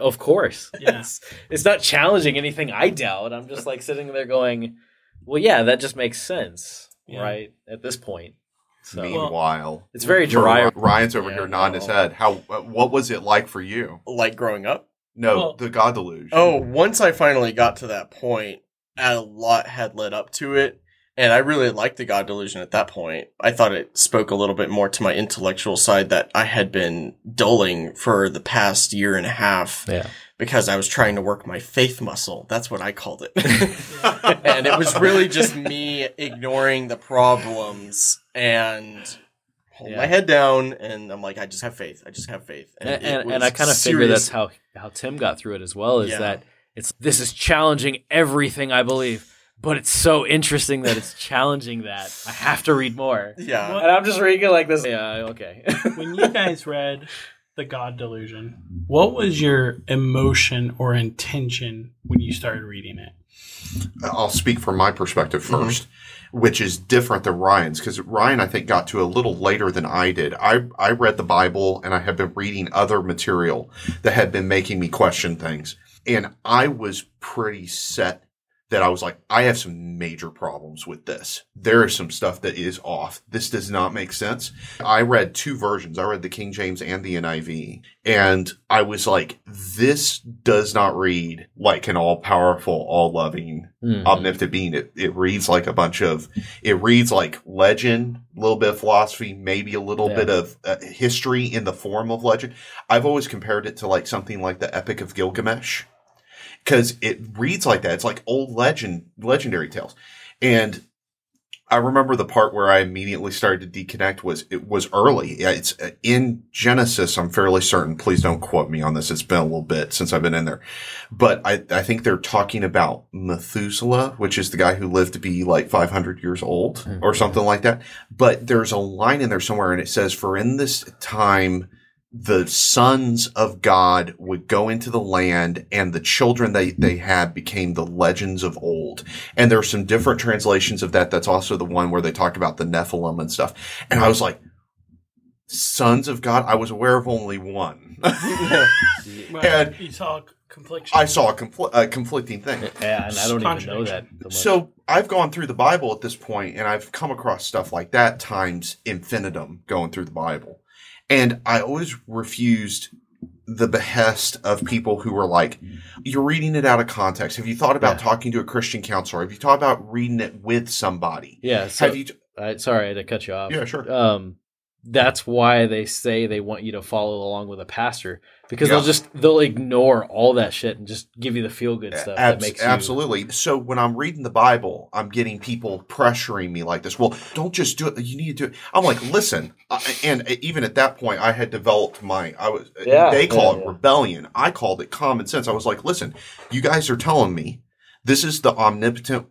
of course Yeah. it's, it's not challenging anything i doubt i'm just like sitting there going well yeah that just makes sense Yeah. right at this point so Meanwhile, it's very dry Ryan's over Yeah, here nodding his head. How? Uh, what was it like for you? like growing up. No, Well- the God delusion. Oh, once I finally got to that point, a lot had led up to it. And I really liked the God delusion at that point. I thought it spoke a little bit more to my intellectual side that I had been dulling for the past year and a half Yeah. Because I was trying to work my faith muscle. That's what I called it. and it was really just me ignoring the problems and holding my head down. And I'm like, I just have faith. I just have faith. And, it and, and I kind of figure that's how, how Tim got through it as well is Yeah. that it's this is challenging everything I believe, but it's so interesting that it's challenging that I have to read more. Yeah. And I'm just reading it like this. Yeah, okay. when you guys read the God Delusion, what was your emotion or intention when you started reading it? I'll speak from my perspective mm-hmm. 1st which is different than Ryan's because Ryan, I think, got to a little later than I did. I, I read the Bible and I had been reading other material that had been making me question things. And I was pretty set that I was like, I have some major problems with this. There is some stuff that is off. This does not make sense. I read two versions. I read the King James and the NIV. And I was like, this does not read like an all powerful, all loving, Mhm. omnipotent being. It, it reads like a bunch of, it reads like legend, a little bit of philosophy, maybe a little Yeah. bit of uh, history in the form of legend. I've always compared it to like something like the Epic of Gilgamesh because it reads like that. It's like old legend, legendary tales. And I remember the part where I immediately started to deconnect was it was early. It's uh, in Genesis. I'm fairly certain. Please don't quote me on this. It's been a little bit since I've been in there, but I, I think they're talking about Methuselah, which is the guy who lived to be like 500 years old or something like that. But there's a line in there somewhere and it says, for in this time, the sons of God would go into the land and the children they, they had became the legends of old. And there are some different translations of that. That's also the one where they talk about the Nephilim and stuff. And I was like, sons of God? I was aware of only one. Well, And- you saw confliction. I saw a, confl- a conflicting thing. Yeah, and I don't even know that. So. So I've gone through the Bible at this point and I've come across stuff like that times infinitum going through the Bible. And I always refused the behest of people who were like, you're reading it out of context. Have you thought about Yeah. talking to a Christian counselor? Have you thought about reading it with somebody? yeah, so, Have you? I, sorry to cut you off. Yeah, sure. Um, that's why they say they want you to follow along with a pastor because Yeah. they'll just they'll ignore all that shit and just give you the feel good stuff that makes you absolutely. So when I'm reading the Bible, I'm getting people pressuring me like this. Well, don't just do it. You need to do it. I'm like, listen. I, and uh, even at that point, I had developed my. I was. Uh, yeah, they call yeah, it yeah. rebellion. I called it common sense. I was like, listen. You guys are telling me this is the omnipotent,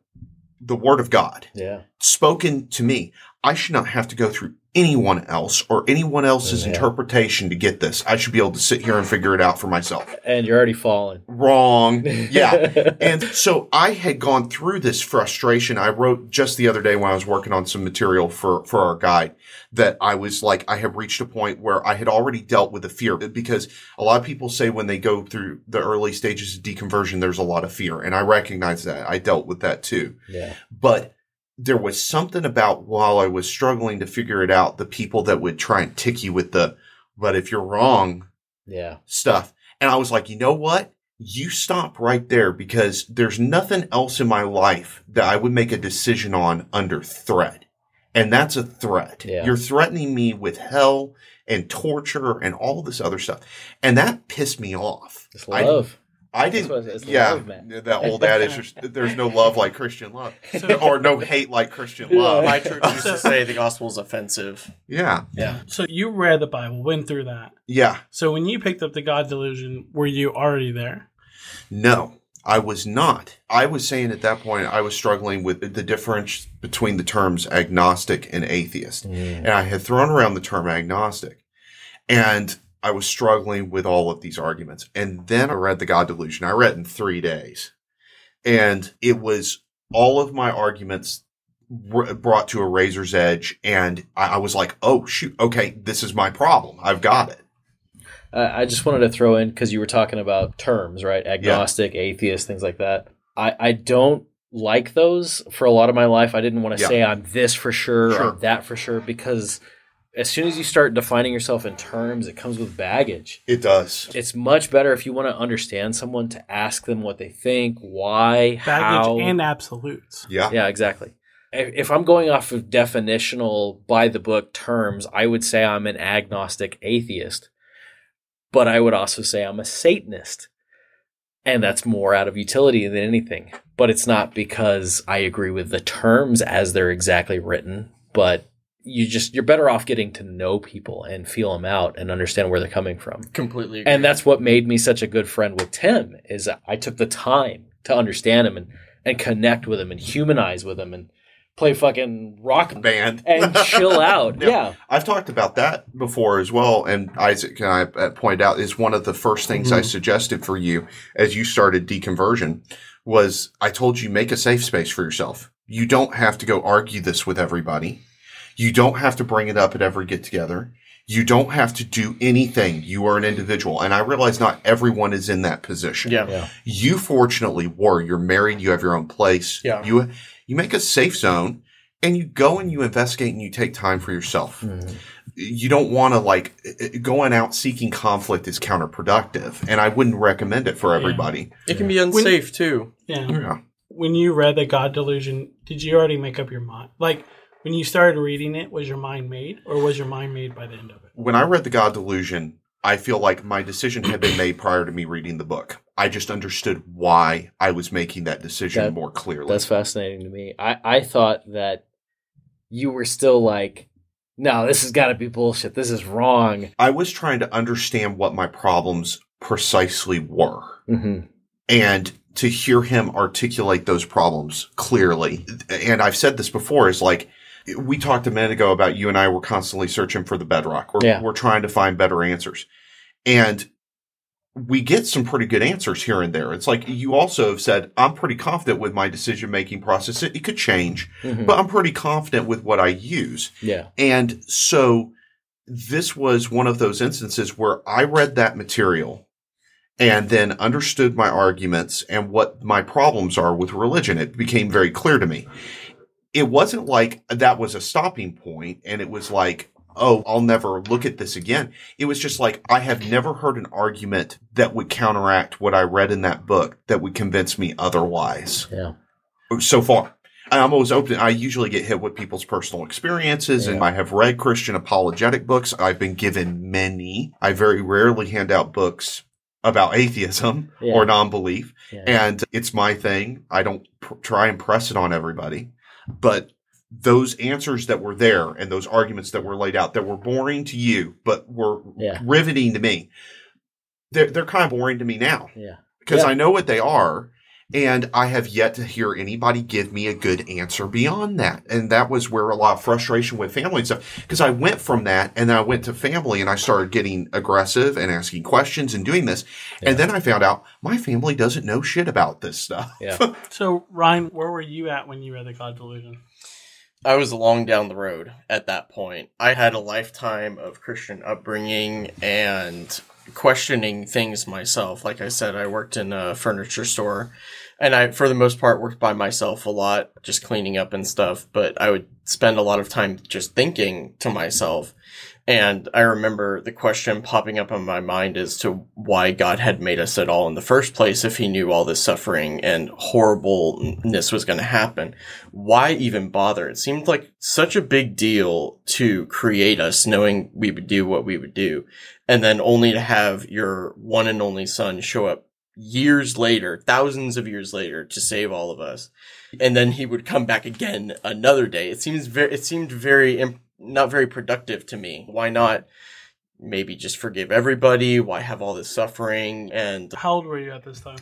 the Word of God Yeah, spoken to me. I should not have to go through anyone else or anyone else's Yeah. interpretation to get this. I should be able to sit here and figure it out for myself. and you're already falling. Wrong. Yeah. and so I had gone through this frustration. I wrote just the other day when I was working on some material for, for our guide that I was like, I have reached a point where I had already dealt with the fear because a lot of people say when they go through the early stages of deconversion, there's a lot of fear. And I recognize that. I dealt with that too yeah, but there was something about while I was struggling to figure it out, the people that would try and tick you with the, but if you're wrong yeah, stuff. And I was like, you know what? You stop right there because there's nothing else in my life that I would make a decision on under threat. And that's a threat. Yeah. You're threatening me with hell and torture and all this other stuff. And that pissed me off. it's I- love. I didn't. what it's yeah, love, man. that old adage. there's- There's no love like Christian love, or no hate like Christian love. My church used to say the gospel is offensive. Yeah, Yeah. so you read the Bible, went through that. yeah. So when you picked up the God Delusion, were you already there? No, I was not. I was saying at that point I was struggling with the difference between the terms agnostic and atheist, mm. and I had thrown around the term agnostic, and I was struggling with all of these arguments. And then I read the God Delusion. I read it in three days, and it was all of my arguments r- brought to a razor's edge, and I, I was like, "Oh shoot, okay, this is my problem. I've got it." I I just wanted to throw in because you were talking about terms, right? Agnostic, atheist, things like that. I, I don't like those for a lot of my life. I didn't want to Yeah. say I'm this for sure, Sure. or that for sure because as soon as you start defining yourself in terms, it comes with baggage. It does. It's much better if you want to understand someone to ask them what they think, why, Baggage how. and absolutes. Yeah. yeah, exactly. if I'm going off of definitional by the book terms, I would say I'm an agnostic atheist, but I would also say I'm a Satanist. And that's more out of utility than anything. But it's not because I agree with the terms as they're exactly written, but you just you're better off getting to know people and feel them out and understand where they're coming from. Completely. Agree. And that's what made me such a good friend with Tim is I took the time to understand him and and connect with him and humanize with him and play fucking rock band and chill out. No, yeah. I've talked about that before as well. And Isaac and I uh, pointed out is one of the first things I suggested for you as you started deconversion was I told you make a safe space for yourself. You don't have to go argue this with everybody. You don't have to bring it up at every get together. You don't have to do anything. You are an individual. And I realize not everyone is in that position. yeah. Yeah. You fortunately were. You're married. You have your own place. Yeah. You you make a safe zone, and you go and you investigate and you take time for yourself. You don't want to like uh, going out seeking conflict is counterproductive, and I wouldn't recommend it for Yeah. everybody. It can be unsafe too. Yeah. Yeah. When you read the God Delusion, did you already make up your mind? Like when you started reading it, was your mind made, or was your mind made by the end of it? When I read The God Delusion, I feel like my decision had been made prior to me reading the book. I just understood why I was making that decision That- more clearly. That's fascinating to me. I, I thought that you were still like, no, this has got to be bullshit. This is wrong. I was trying to understand what my problems precisely were. Mm-hmm. and to hear him articulate those problems clearly. And I've said this before is like, we talked a minute ago about you and I were constantly searching for the bedrock. We're, Yeah. we're trying to find better answers. And we get some pretty good answers here and there. It's like you also have said, I'm pretty confident with my decision making process. It, it could change, Mhm. but I'm pretty confident with what I use. Yeah. And so this was one of those instances where I read that material and then understood my arguments and what my problems are with religion. It became very clear to me. It wasn't like that was a stopping point and it was like, oh, I'll never look at this again. It was just like, I have never heard an argument that would counteract what I read in that book that would convince me otherwise Yeah. so far. I'm always open. I usually get hit with people's personal experiences and I have read Christian apologetic books. I've been given many. I very rarely hand out books about atheism Yeah. or non-belief. Yeah. And it's my thing. I don't pr- try and press it on everybody, but those answers that were there and those arguments that were laid out that were boring to you, but were Yeah. riveting to me. They're, they're kind of boring to me now yeah. because Yeah. I know what they are. And I have yet to hear anybody give me a good answer beyond that. And that was where a lot of frustration with family and stuff. Because I went from that and then I went to family and I started getting aggressive and asking questions and doing this. And then I found out my family doesn't know shit about this stuff. Yeah. So Ryan, where were you at when you read the God Delusion? I was long down the road at that point. I had a lifetime of Christian upbringing and questioning things myself. Like I said, I worked in a furniture store and I, for the most part, worked by myself a lot, just cleaning up and stuff. But I would spend a lot of time just thinking to myself. And I remember the question popping up in my mind as to why God had made us at all in the first place if he knew all this suffering and horribleness was going to happen. Why even bother? It seemed like such a big deal to create us knowing we would do what we would do. And then only to have your one and only son show up years later, thousands of years later to save all of us. And then he would come back again another day. It seems very, it seemed very, imp- not very productive to me. Why not maybe just forgive everybody? Why have all this suffering? And How old were you at this time?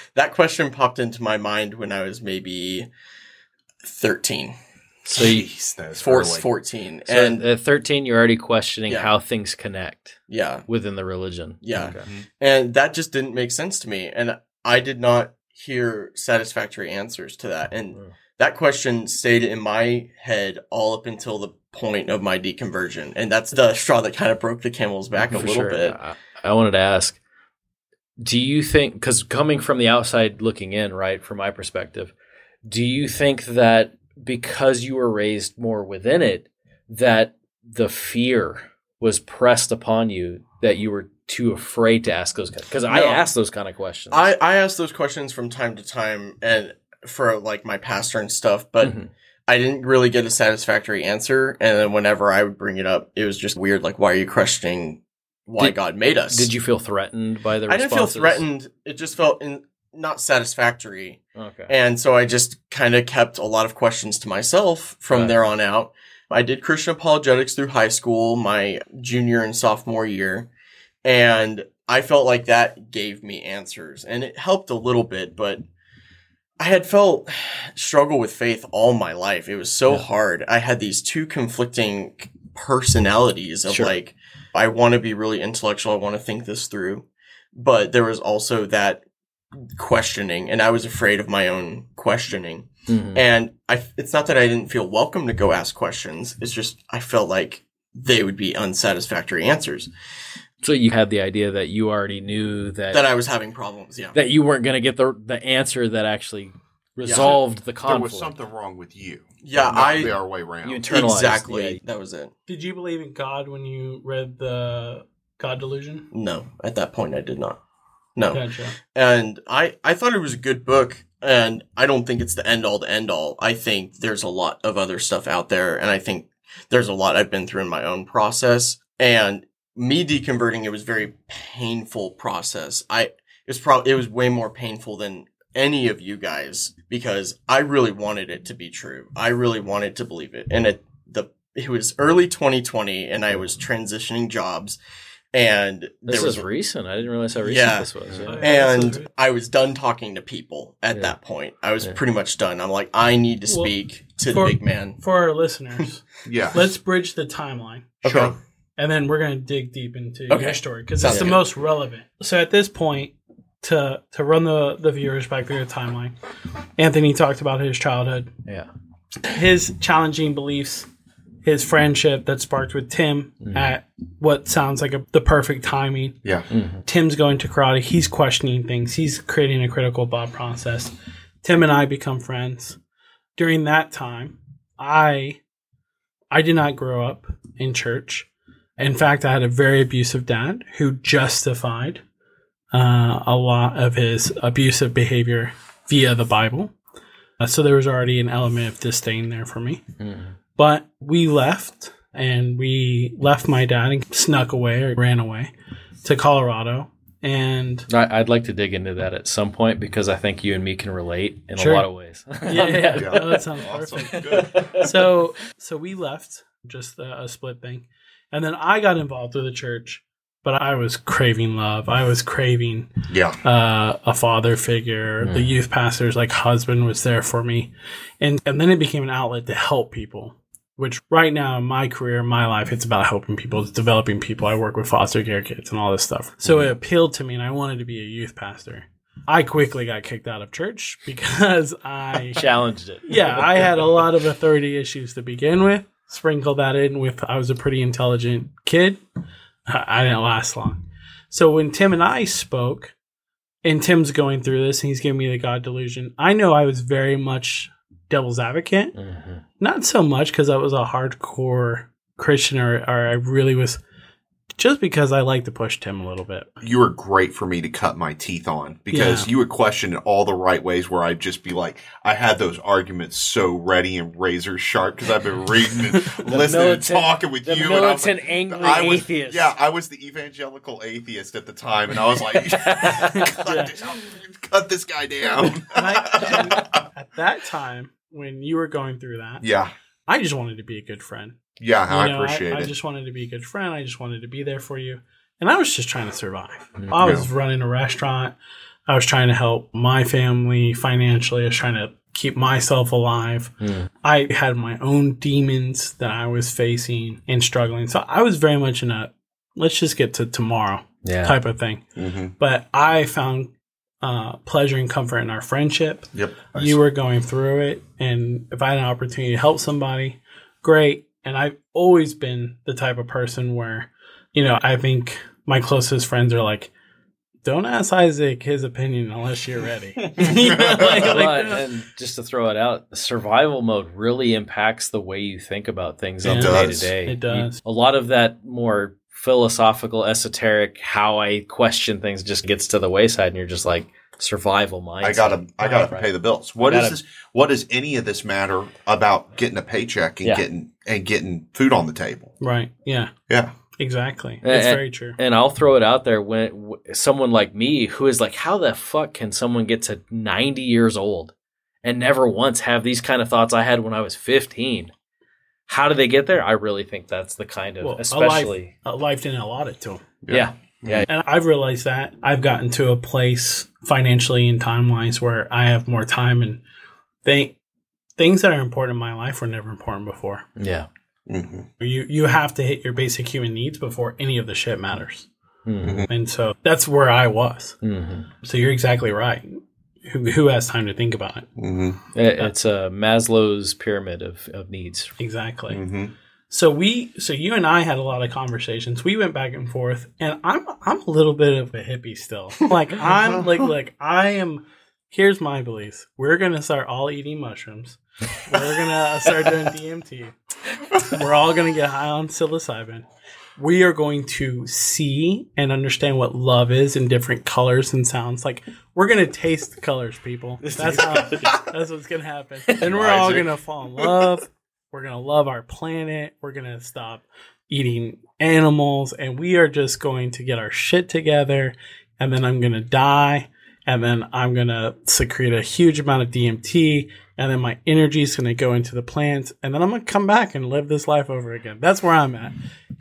that question popped into my mind when I was maybe 13, So, you, Jeez, that is four, early. 14. so and at 13, you're already questioning Yeah. how things connect yeah, within the religion. yeah. Okay. And that just didn't make sense to me. And I did not hear satisfactory answers to that. And Mm. that question stayed in my head all up until the point of my deconversion. And that's the straw that kind of broke the camel's back a For little sure. bit. I, I wanted to ask do you think, because coming from the outside looking in, right, from my perspective, do you think that because you were raised more within it, that the fear was pressed upon you that you were too afraid to ask those because I No. asked those kind of questions. I, I ask those questions from time to time and for like my pastor and stuff, but Mhm. I didn't really get a satisfactory answer. And then whenever I would bring it up, it was just weird. Like, why are you questioning why Did- God made us? Did you feel threatened by the I didn't feel threatened. It just felt in, not satisfactory. Okay. And so I just kind of kept a lot of questions to myself from Right. there on out. I did Christian apologetics through high school, my junior and sophomore year. And I felt like that gave me answers and it helped a little bit, but I had felt struggle with faith all my life. It was so Yeah. hard. I had these two conflicting personalities of Sure. like, I want to be really intellectual. I want to think this through. But there was also that questioning and I was afraid of my own questioning. Mhm. And I, it's not that I didn't feel welcome to go ask questions. It's just I felt like they would be unsatisfactory answers. So you had the idea that you already knew that That I was having problems. Yeah. that you weren't going to get the the answer that actually resolved the conflict. There was something wrong with you. Yeah, I- the other way around. You internalized. Exactly. yeah. That was it. Did you believe in God when you read the God Delusion? No, at that point I did not. No. Gotcha. And I, I thought it was a good book and I don't think it's the end all to end all. I think there's a lot of other stuff out there and I think there's a lot I've been through in my own process and me deconverting it was a very painful process. I it was probably it was way more painful than any of you guys because I really wanted it to be true. I really wanted to believe it. And it the it was early 2020 and I was transitioning jobs and This there was is recent. I didn't realize how recent Yeah. this was. Yeah. and I was done talking to people at Yeah. that point. I was Yeah. pretty much done. I'm like, I need to Well, speak to for- the big man. For our listeners, yeah. let's bridge the timeline. Okay. Sure. and then we're going to dig deep into Okay. your story because Sounds it's the good. most relevant. So at this point, to to run the the viewers back through the timeline, Anthony talked about his childhood, yeah. his challenging beliefs, his friendship that sparked with Tim at what sounds like a, the perfect timing. Yeah. Mhm. Tim's going to karate. He's questioning things. He's creating a critical thought process. Tim and I become friends. During that time, I I did not grow up in church. In fact, I had a very abusive dad who justified uh, a lot of his abusive behavior via the Bible. Uh, so there was already an element of disdain there for me. Mhm. But we left and we left my dad and snuck away or ran away to Colorado. And I, I'd like to dig into that at some point because I think you and me can relate in Sure. a lot of ways. yeah, yeah, Yeah. Oh, that sounds Awesome. perfect. Good. So so we left just a, a split thing. And then I got involved with the church, but I was craving love. I was craving Yeah. uh, a father figure. The Mm. youth pastor's like husband was there for me, and and then it became an outlet to help people. Which right now in my career, in my life, it's about helping people, it's developing people. I work with foster care kids and all this stuff. So it appealed to me, and I wanted to be a youth pastor. I quickly got kicked out of church because I Challenged it. yeah, I had a lot of authority issues to begin with. Sprinkle that in with I was a pretty intelligent kid. I I didn't last long. So when Tim and I spoke, and Tim's going through this and he's giving me the God delusion, I know I was very much devil's advocate. Mhm. Not so much because I was a hardcore Christian or, or I really was just because I like to push Tim a little bit. You were great for me to cut my teeth on because Yeah. you would question it all the right ways where I'd just be like, I had those arguments so ready and razor sharp because I've been reading and listening and talking with The you. and I was militant, like, angry I was, atheist. Yeah, I was the evangelical atheist at the time, and I was like, cut, this, cut this guy down. I- at that time, when you were going through that, yeah, I just wanted to be a good friend. yeah, I You know, appreciate I, it. just wanted to be a good friend. I just wanted to be there for you. And I was just trying to survive. Mhm. I was running a restaurant. I was trying to help my family financially. I was trying to keep myself alive. Mm. I had my own demons that I was facing and struggling. So I was very much in a let's just get to tomorrow Yeah. type of thing. hmm But I found uh, pleasure and comfort in our friendship Yep. you were going through it and if i had an opportunity to help somebody great and i've always been the type of person where you know i think my closest friends are like don't ask isaac his opinion unless you're ready You know, like- Well, like- and just to throw it out, survival mode really impacts the way you think about things on It the day to day. It does. You- A lot of that more philosophical, esoteric, how I question things just gets to the wayside, and you're just like, survival mindset. I gotta, I gotta Right. pay the bills. What gotta- is this? What does any of this matter about getting a paycheck and Yeah. getting and getting food on the table? Right. Yeah. Yeah, Exactly. Eh, It's very true. And I'll throw it out there when w- someone like me, who is like, how the fuck can someone get to 90 years old and never once have these kind of thoughts I had when I was 15? How do they get there? I really think that's the kind of, Well, a especially, Uh, life didn't allot it to them. yeah, yeah, And I've realized that I've gotten to a place financially and timelines where I have more time and they, things that are important in my life were never important before. yeah. hmm You you have to hit your basic human needs before any of the shit matters. hmm And so that's where I was. hmm So you're exactly right. Who, who has time to think about it? hmm It, it's a Maslow's pyramid of, of needs. Exactly. hmm So we, so you and I had a lot of conversations. We went back and forth, and I'm I'm a little bit of a hippie still. Like I'm like like I am. Here's my beliefs. We're gonna start all eating mushrooms. We're gonna start doing DMT. We're all gonna get high on psilocybin. We are going to see and understand what love is in different colors and sounds. Like we're gonna taste the colors, people. That's how. That's what's gonna happen. And we're all gonna fall in love. We're gonna love our planet. We're gonna stop eating animals, and we are just going to get our shit together. And then I'm gonna die, and then I'm gonna secrete a huge amount of DMT, and then my energy is gonna go into the plants, and then I'm gonna come back and live this life over again. That's where I'm at.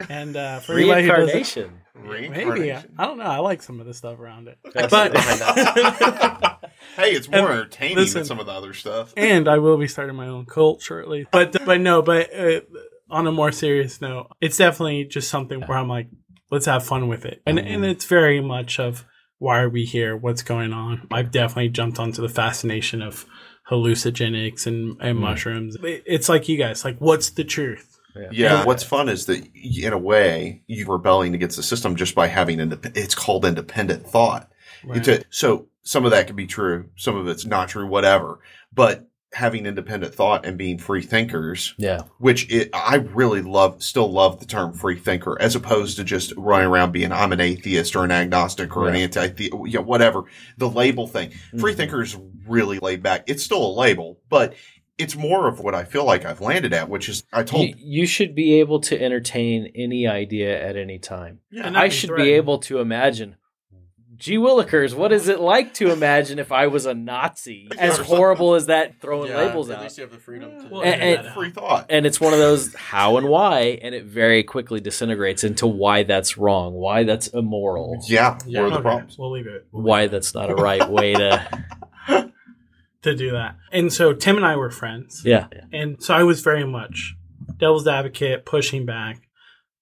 And uh, for anybody Reincarnation. maybe I, I don't know. I like some of the stuff around it, but Hey, it's more And entertaining listen- than some of the other stuff. and I will be starting my own cult shortly. But but no, but uh, on a more serious note, it's definitely just something where I'm like, let's have fun with it, and and it's very much of why are we here? What's going on? I've definitely jumped onto the fascination of hallucinogenics and, and mushrooms. It's like you guys, like, what's the truth? Yeah, Yeah. what's fun is that in a way you're rebelling against the system just by having indep- it's called independent thought. It's a, so some of that could be true, some of it's not true, whatever. But having independent thought and being free thinkers, Yeah. which it, I really love, still love the term free thinker, as opposed to just running around being I'm an atheist or an agnostic or an Yeah. anti, you know, whatever the label thing. Free Mhm. thinker is really laid back. It's still a label, but it's more of what I feel like I've landed at, which is I told You, you should be able to entertain any idea at any time. And I be should be able to imagine. Gee willikers, what is it like to imagine if I was a Nazi? As horrible as that throwing Yeah, labels at out. least you have the freedom to. Well, And- and- that free thought. And it's one of those how and why, and it very quickly disintegrates into why that's wrong, why that's immoral, Yeah, Yeah. where the problems? We'll leave it. We'll why that's not a right way to. to do that. And so Tim and I were friends. Yeah. And so I was very much devil's advocate, pushing back,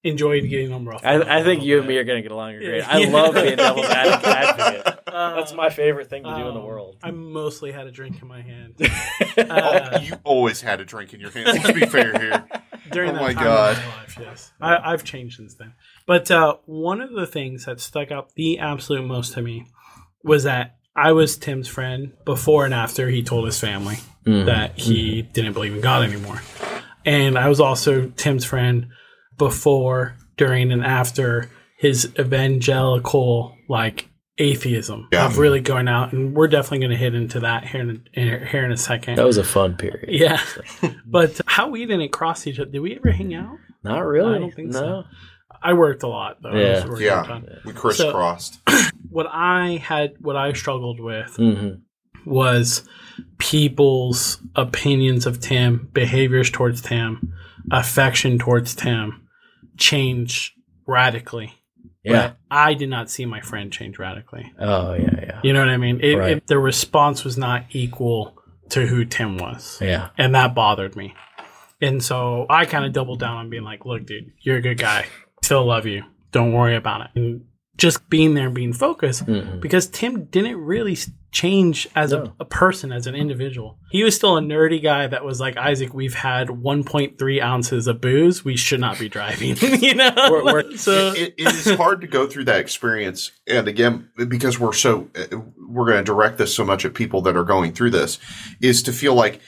enjoyed getting them rough. I, I think you and me are going to get along great. I love being devil's advocate. Uh, That's my favorite thing to do in the um, world. I mostly had a drink in my hand Oh, uh, you always had a drink in your hand. Let's be fair here. during Oh that my time God. of my life. Yes, I, I've changed since then. But uh, one of the things that stuck out the absolute most to me was that I was Tim's friend before and after he told his family Mhm. that he didn't believe in God anymore. And I was also Tim's friend before, during, and after his evangelical like atheism Yeah. of really going out. And we're definitely going to hit into that here in a, here in a second. That was a fun period. yeah, but how we didn't cross each other? Did we ever hang out? Not really. I don't think no. so. I worked a lot though. I Yeah. was working a Yeah, ton. we crisscrossed. What I had, what I struggled with hmm was people's opinions of Tim, behaviors towards Tim, affection towards Tim change radically. Yeah. But I did not see my friend change radically. Oh yeah, yeah, You know what I mean? It, Right. it, the response was not equal to who Tim was. yeah. And that bothered me. And so I kind of doubled down on being like, look, dude, you're a good guy. Still love you. Don't worry about it. And just being there and being focused Mhm. because Tim didn't really change as No. a, a person, as an individual. He was still a nerdy guy that was like, Isaac, we've had 1.3 ounces of booze. We should not be driving. you know? We're- we're- so, it, it is hard to go through that experience. And again, because we're so, uh, we're going to direct this so much at people that are going through this, is to feel like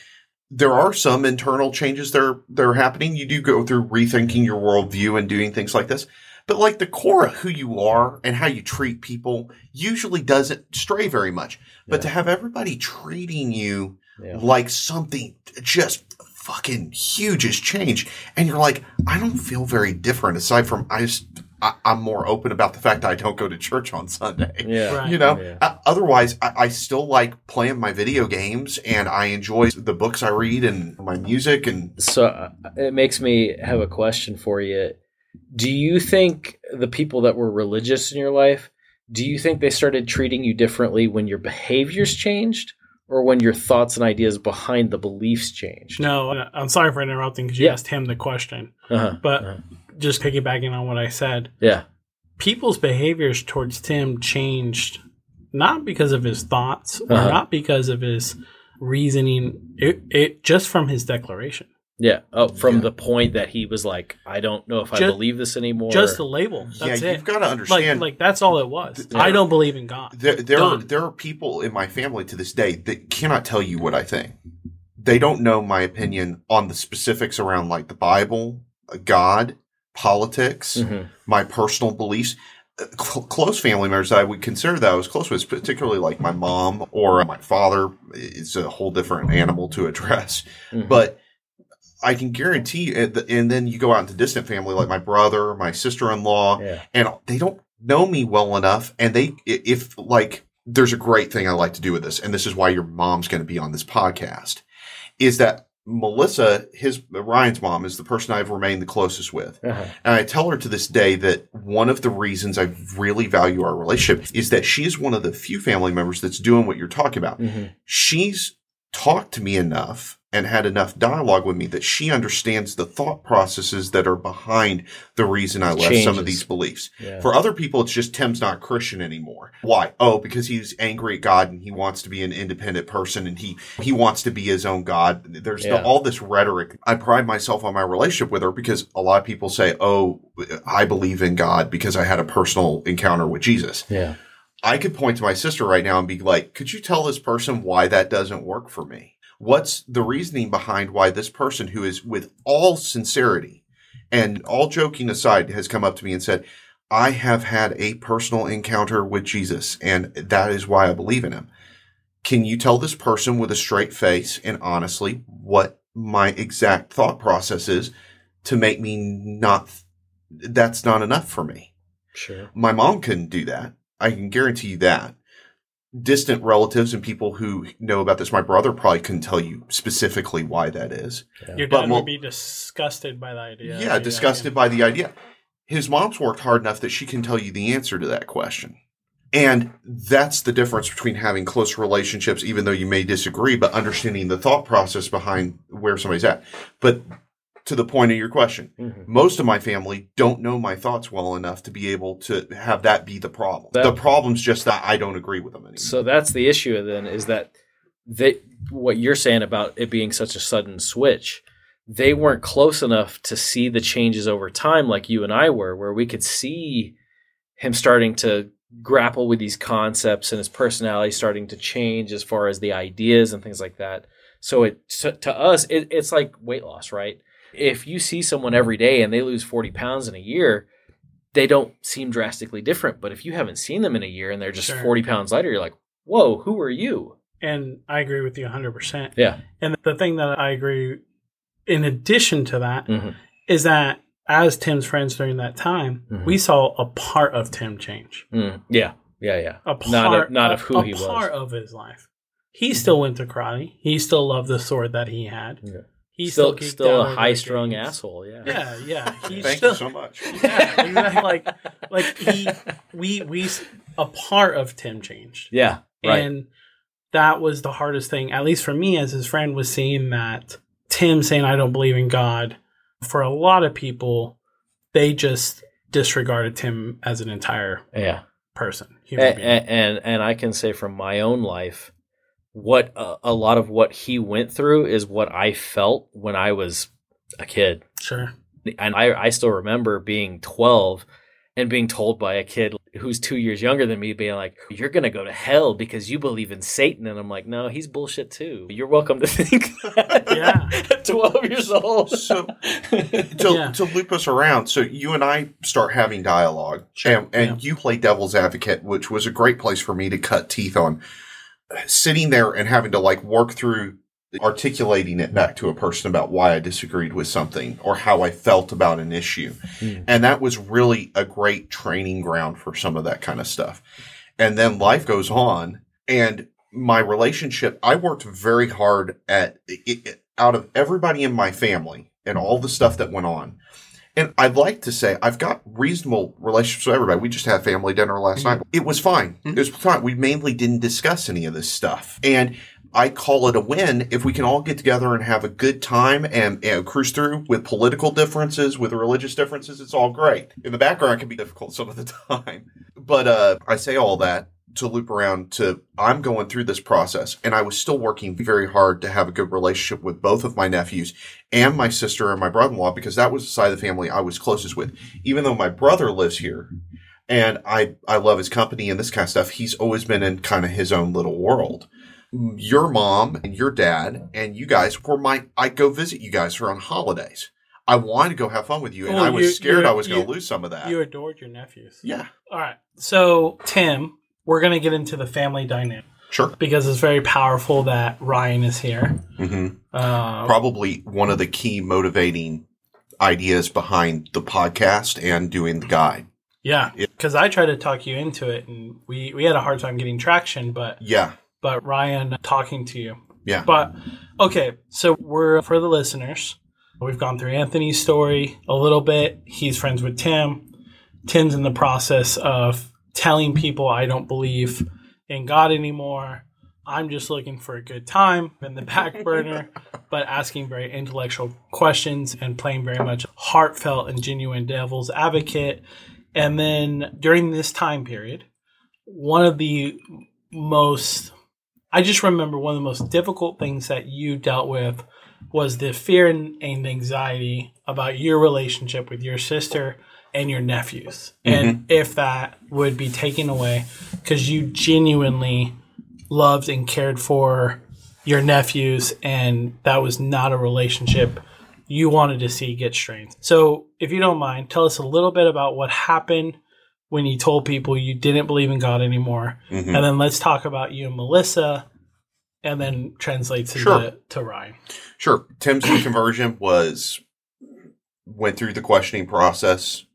there are some internal changes that are, that are happening. You do go through rethinking your worldview and doing things like this. But like the core of who you are and how you treat people usually doesn't stray very much. But Yeah. to have everybody treating you Yeah. like something just fucking huge has changed, and you're like, I don't feel very different aside from I just I, I'm more open about the fact that I don't go to church on Sunday. Yeah. Right. You know, Yeah. Uh, otherwise, I, I still like playing my video games and I enjoy the books I read and my music. And So uh, it makes me have a question for you. Do you think the people that were religious in your life, do you think they started treating you differently when your behaviors changed or when your thoughts and ideas behind the beliefs changed? No, I'm sorry for interrupting because you Yeah. asked him the question. Uh-huh. But Uh-huh. just piggybacking on what I said, Yeah. people's behaviors towards Tim changed not because of his thoughts or Uh-huh. not because of his reasoning, it, it just from his declaration. Yeah. Oh, from Yeah. the point that he was like, I don't know if I believe this anymore. Just the label. That's yeah, it. you've got to like, understand. like that's all it was. Yeah. I don't believe in God. there, there are there are people in my family to this day that cannot tell you what I think. They don't know my opinion on the specifics around like the Bible, uh, God, politics, Mhm. my personal beliefs. Uh, cl- close family members that I would consider that I was close with, particularly like my mom or my father, is a whole different animal to address. Mhm. But I can guarantee, and and then you go out into distant family like my brother, my sister in law, yeah. and they don't know me well enough. And they, if like, there's a great thing I like to do with this, and this is why your mom's going to be on this podcast, is that Melissa, his Ryan's mom, is the person I've remained the closest with. Uh-huh. And I tell her to this day that one of the reasons I really value our relationship is that she is one of the few family members that's doing what you're talking about. Mhm. She's talked to me enough and had enough dialogue with me that she understands the thought processes that are behind the reason I left some of these beliefs. Yeah. For other people, it's just Tim's not Christian anymore. Why? Oh, because he's angry at God and he wants to be an independent person and he, he wants to be his own God. There's the- all this rhetoric. I pride myself on my relationship with her because a lot of people say, Oh, I believe in God because I had a personal encounter with Jesus. yeah. I could point to my sister right now and be like, could you tell this person why that doesn't work for me? What's the reasoning behind why this person who is with all sincerity and all joking aside has come up to me and said, I have had a personal encounter with Jesus and that is why I believe in him. Can you tell this person with a straight face and honestly what my exact thought process is to make me not, that's not enough for me? Sure. My mom couldn't do that. I can guarantee you that. Distant relatives and people who know about this, my brother probably couldn't tell you specifically why that is. Your But dad mo- would be disgusted by the idea. Yeah, disgusted by the idea. His mom's worked hard enough that she can tell you the answer to that question. And that's the difference between having close relationships, even though you may disagree, but understanding the thought process behind where somebody's at. But to the point of your question, Mhm. most of my family don't know my thoughts well enough to be able to have that be the problem. That- the problem's just that I don't agree with them anymore. So that's the issue then is that they what you're saying about it being such a sudden switch, they weren't close enough to see the changes over time like you and I were, where we could see him starting to grapple with these concepts and his personality starting to change as far as the ideas and things like that. So it to, to us, it, it's like weight loss, right? If you see someone every day and they lose 40 pounds in a year, they don't seem drastically different. But if you haven't seen them in a year and they're just Sure. 40 pounds lighter, you're like, whoa, who are you? And I agree with you 100%. Yeah. And the thing that I agree, in addition to that, Mhm. is that as Tim's friends during that time, Mhm. we saw a part of Tim change. Mm, yeah. Yeah. Yeah. A part, not of, not of a- who a he part was. of his life. He still went to karate. He still loved the sword that he had. Yeah. He still geeked still a high strung asshole. Yeah. Yeah, yeah. He's Thank still, you so much. yeah, exactly. Like, like he, we, we, a part of Tim changed. Yeah. Right. And that was the hardest thing, at least for me as his friend, was seeing that Tim saying, I don't believe in God. For a lot of people, they just disregarded Tim as an entire yeah. person. Human and, being. and and I can say from my own life, what uh, a lot of what he went through is what I felt when I was a kid, sure. and I I still remember being twelve and being told by a kid who's two years younger than me being like, You're gonna go to hell because you believe in Satan. And I'm like, No, he's bullshit too. You're welcome to think that. Yeah. At 12 years old. So to, Yeah. to loop us around, so you and I start having dialogue, and, and you play devil's advocate, which was a great place for me to cut teeth on. Sitting there and having to like work through articulating it back to a person about why I disagreed with something or how I felt about an issue. Hmm. And that was really a great training ground for some of that kind of stuff. And then life goes on and my relationship, I worked very hard at it, it- out of everybody in my family and all the stuff that went on. And I'd like to say I've got reasonable relationships with everybody. We just had family dinner last night. It was fine. It was fine. We mainly didn't discuss any of this stuff. And I call it a win if we can all get together and have a good time and, and cruise through with political differences, with religious differences. It's all great. In the background, it can be difficult some of the time. But uh, I say all that to loop around to I'm going through this process and I was still working very hard to have a good relationship with both of my nephews and my sister and my brother-in-law because that was the side of the family I was closest with. Even though my brother lives here and I, I love his company and this kind of stuff, he's always been in kind of his own little world. Your mom and your dad and you guys were my, I go visit you guys for on holidays. I wanted to go have fun with you and Oh, I was you- scared you- I was going to lose some of that. You adored your nephews. yeah, All right. So, Tim, we're going to get into the family dynamic sure. because it's very powerful that Ryan is here. hmm Um, probably one of the key motivating ideas behind the podcast and doing the guide. yeah, Yeah. because I tried to talk you into it, and we we had a hard time getting traction. But Yeah. but Ryan talking to you. Yeah. But okay, so we're for the listeners. We've gone through Anthony's story a little bit. He's friends with Tim. Tim's in the process of telling people I don't believe in God anymore. I'm just looking for a good time in the back burner, but asking very intellectual questions and playing very much heartfelt and genuine devil's advocate. And then during this time period, one of the most I just remember one of the most difficult things that you dealt with was the fear and, anxiety about your relationship with your sister and your nephews. And if that would be taken away because you genuinely loved and cared for your nephews and that was not a relationship you wanted to see get strained. So, if you don't mind, tell us a little bit about what happened when you told people you didn't believe in God anymore Mhm. and then let's talk about you and Melissa, and then translates to Sure. to Ryan. Sure. Tim's conversion was went through the questioning process,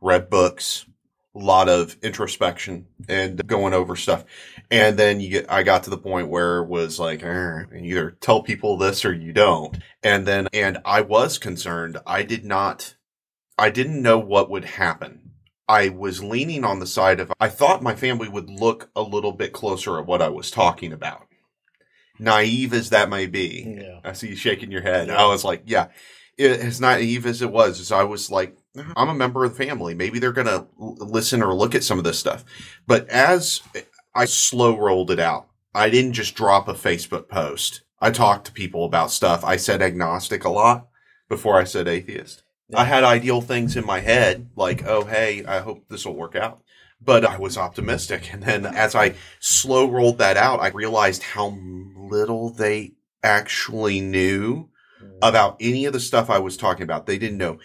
read books, a lot of introspection and going over stuff. And then you get I got to the point where it was like "Eh, either tell people this or you don't. And then and I was concerned. I did not I didn't know what would happen. I was leaning on the side of I thought my family would look a little bit closer at what I was talking about. Naive as that may be. Yeah. I see you shaking your head. I was like, yeah, it, as naive as it was, as I was like, Uh-huh. I'm a member of the family. Maybe they're going to l- listen or look at some of this stuff. But as I slow rolled it out, I didn't just drop a Facebook post. I talked to people about stuff. I said agnostic a lot before I said atheist. I had ideal things in my head, like, oh, hey, I hope this will work out. But I was optimistic. And then as I slow rolled that out, I realized how little they actually knew mm. about any of the stuff I was talking about. They didn't know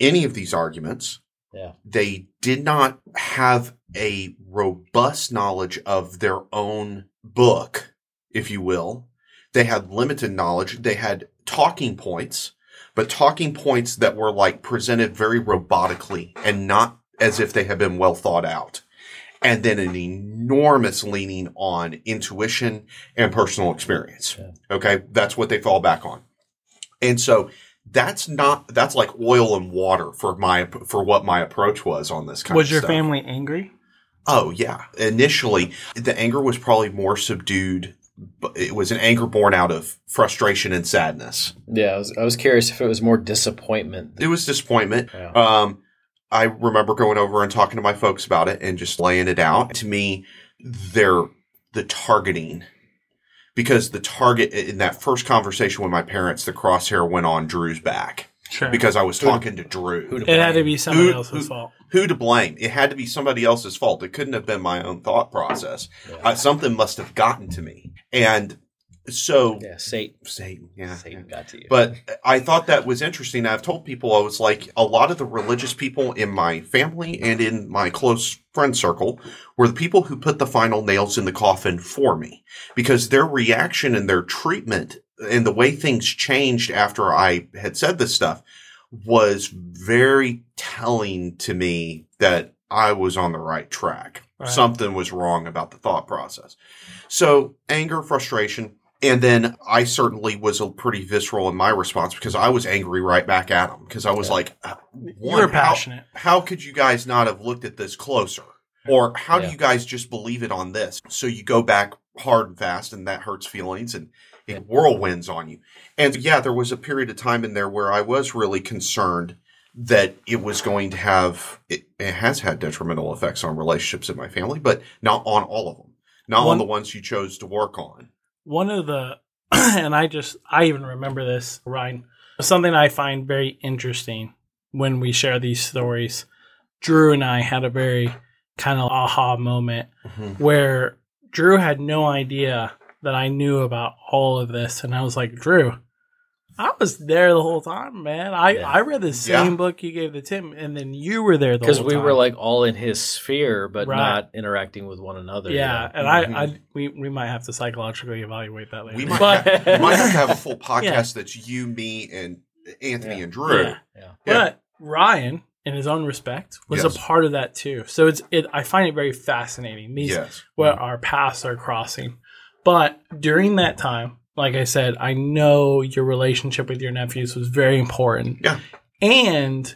any of these arguments. Yeah. They did not have a robust knowledge of their own book, if you will. They had limited knowledge. They had talking points, but talking points that were like presented very robotically and not as if they had been well thought out. And then an enormous leaning on intuition and personal experience. Yeah. Okay. That's what they fall back on. And so that's not, that's like oil and water for my, for what my approach was on this kind of thing. Was of your stuff. family angry? Oh yeah. Initially, the anger was probably more subdued. But it was an anger born out of frustration and sadness. Yeah, I was, I was curious if it was more disappointment. It was disappointment. Yeah. Um, I remember going over and talking to my folks about it and just laying it out. To me, they're the targeting because the target in that first conversation with my parents, the crosshair went on Drew's back. Sure. because I was talking to Drew. Who to it had to be somebody Who- else's who- fault. Who to blame? It had to be somebody else's fault. It couldn't have been my own thought process. Uh, something must have gotten to me. And so, Yeah, Satan. Satan, yeah. Satan got to you. But I thought that was interesting. I've told people I was like a lot of the religious people in my family and in my close friend circle were the people who put the final nails in the coffin for me because their reaction and their treatment and the way things changed after I had said this stuff was very telling to me that I was on the right track. Right. Something was wrong about the thought process. So anger, frustration, and then I certainly was a pretty visceral in my response because I was angry right back at him because I was Yeah. like, uh, "You're were how- passionate. How, could you guys not have looked at this closer? Or how do you guys just believe it on this? So you go back hard and fast and that hurts feelings and it whirlwinds on you. And yeah, there was a period of time in there where I was really concerned that it was going to have, it, it has had detrimental effects on relationships in my family, but not on all of them. Not One- on the ones you chose to work on. One of the and i just i even remember this ryan something i find very interesting when we share these stories. Drew and i had a very kind of aha moment mm-hmm. where drew had no idea that i knew about all of this. And i was like drew i was there the whole time man i Yeah. i read the same Yeah. book you gave to tim and then you were there the because whole we time. were like all in his sphere, but Right. not interacting with one another. yeah, and Mhm. I, I we, we might have to psychologically evaluate that later We might, but have, we might have to have a full podcast that's you, me, and Anthony Yeah. and Drew. Yeah. yeah. Yeah. But Ryan, in his own respect, was Yes. a part of that too. So it's it. I find it very fascinating. These Yes. what our paths are crossing. But during that time, like I said, I know your relationship with your nephews was very important. Yeah. And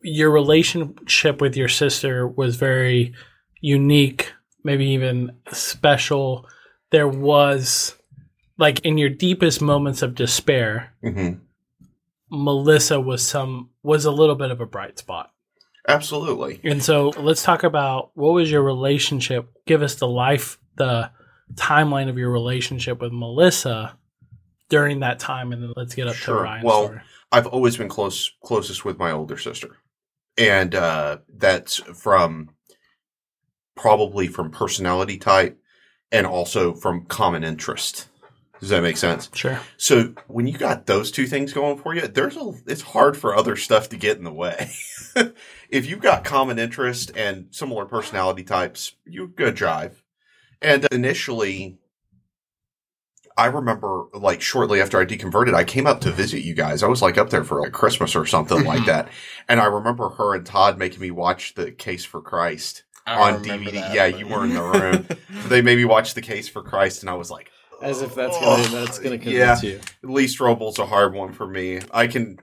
your relationship with your sister was very unique, maybe even special. There was like in your deepest moments of despair, hmm Melissa was some was a little bit of a bright spot. Absolutely. And so let's talk about what was your relationship? Give us the life the timeline of your relationship with Melissa during that time and then let's get up Sure. to Ryan's Well, story. I've always been close closest with my older sister. And uh, that's from probably from personality type and also from common interest. Does that make sense? Sure. So when you got those two things going for you, there's a it's hard for other stuff to get in the way. if you've got common interest and similar personality types, you're good drive. And initially I remember like shortly after I deconverted, I came up to visit you guys. I was like up there for like Christmas or something like mm-hmm. that. And I remember her and Todd making me watch the Case for Christ I on DVD. that, yeah, but- you were in the room. they made me watch the Case for Christ and I was like, As if that's "Oh, gonna that's gonna yeah. convince you. Lee Strobel's a hard one for me. I can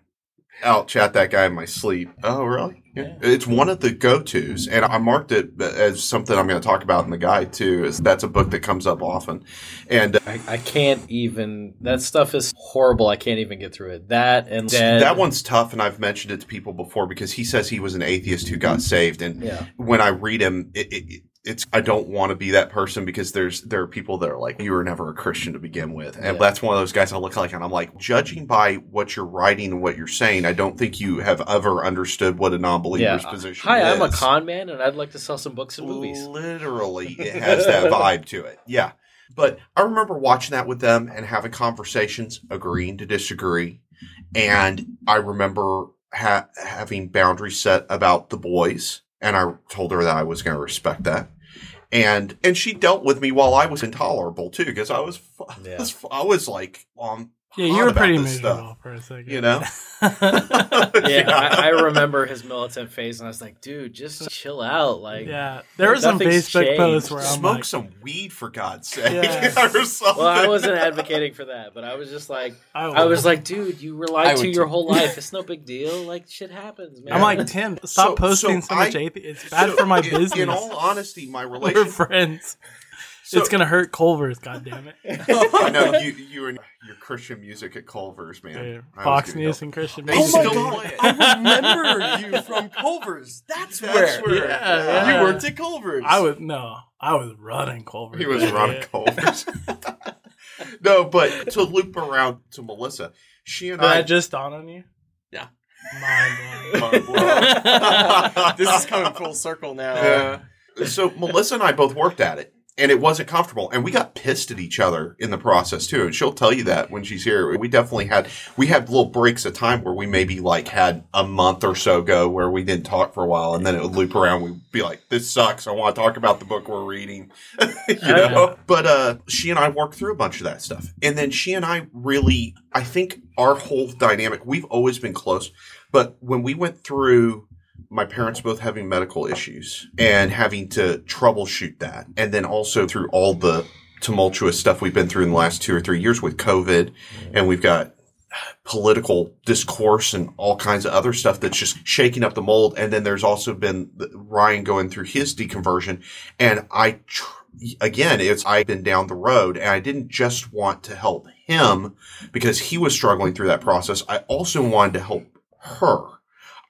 out chat that guy in my sleep. Oh, really? Yeah. It's one of the go tos, and I marked it as something I'm going to talk about in the guide too. Is that's a book that comes up often, and uh, I, I can't even. That stuff is horrible. I can't even get through it. That and Dead. that one's tough. And I've mentioned it to people before because he says he was an atheist who got saved, and Yeah. when I read him, it, it, it's I don't want to be that person because there's there are people that are like you were never a Christian to begin with, and Yeah. that's one of those guys I look like, and I'm like judging by what you're writing and what you're saying, I don't think you have ever understood what a non-believer's Yeah. position Hi, is. I'm a con man, and I'd like to sell some books and movies. Literally, it has that vibe to it. Yeah. But I remember watching that with them and having conversations, agreeing to disagree. And I remember ha- having boundaries set about the boys. And I told her that I was going to respect that. And and she dealt with me while I was intolerable too, because I was, I Yeah. was I was like on Yeah, you were pretty this miserable stuff, for a second. you know. Yeah, I, I remember his militant phase, and I was like, dude, just chill out. Like, yeah. There were some Nothing's Facebook changed. posts where I'm like Smoke like, some weed for God's sake, Yeah. or something. well, I wasn't advocating for that, but I was just like, I, I was like, dude, you were lied to your too. whole life. It's no big deal. Like, shit happens, man. I'm like Tim, stop So- posting so so, much I- atheist. It's bad So, for my in- business. In all honesty, my We're relationship. friends. So- it's gonna hurt Culver's. God damn it. I know you, you and your Christian music at Culver's, man. Dude, I was Fox News go- and Christian They Oh music. my god! I remember you from Culver's. That's, That's where. where- Yeah, yeah. You worked at Culver's. I was no, I was running Culver's. He was running Culver's. no, but to loop around to Melissa, she and Did I that just dawn on you? Yeah. Mind blowing. this is coming full circle now. Yeah. So Melissa and I both worked at it, and it wasn't comfortable, and we got pissed at each other in the process too. And she'll tell you that when she's here. We definitely had we had little breaks of time where we maybe like had a month or so go where we didn't talk for a while, and then it would loop around. We'd be like, "This sucks. I want to talk about the book we're reading," you know. But uh, she and I worked through a bunch of that stuff, and then she and I really, I think our whole dynamic. We've always been close, but when we went through my parents both having medical issues and having to troubleshoot that. And then also through all the tumultuous stuff we've been through in the last two or three years with COVID. And we've got political discourse and all kinds of other stuff that's just shaking up the mold. And then there's also been Ryan going through his deconversion. And I, tr- again, it's, I've been down the road and I didn't just want to help him because he was struggling through that process. I also wanted to help her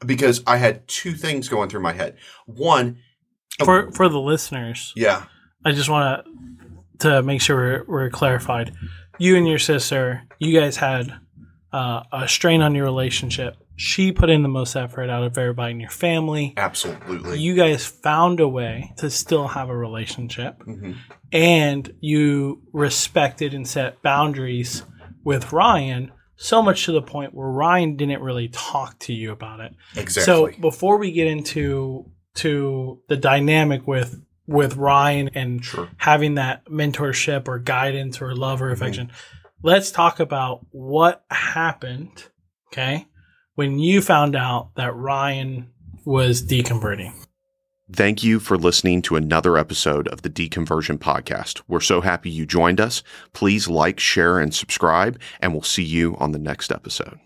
because I had two things going through my head. One, for for the listeners, yeah, I just want to to make sure we're, we're clarified. You and your sister, you guys had uh, a strain on your relationship. She put in the most effort out of everybody in your family. absolutely. You guys found a way to still have a relationship, Mhm. and you respected and set boundaries with Ryan. So much to the point where Ryan didn't really talk to you about it. Exactly. So before we get into to the dynamic with with Ryan and Sure. having that mentorship or guidance or love or Mm-hmm. affection, let's talk about what happened. Okay, when you found out that Ryan was deconverting. Thank you for listening to another episode of the Deconversion Podcast. We're so happy you joined us. Please like, share, and subscribe, and we'll see you on the next episode.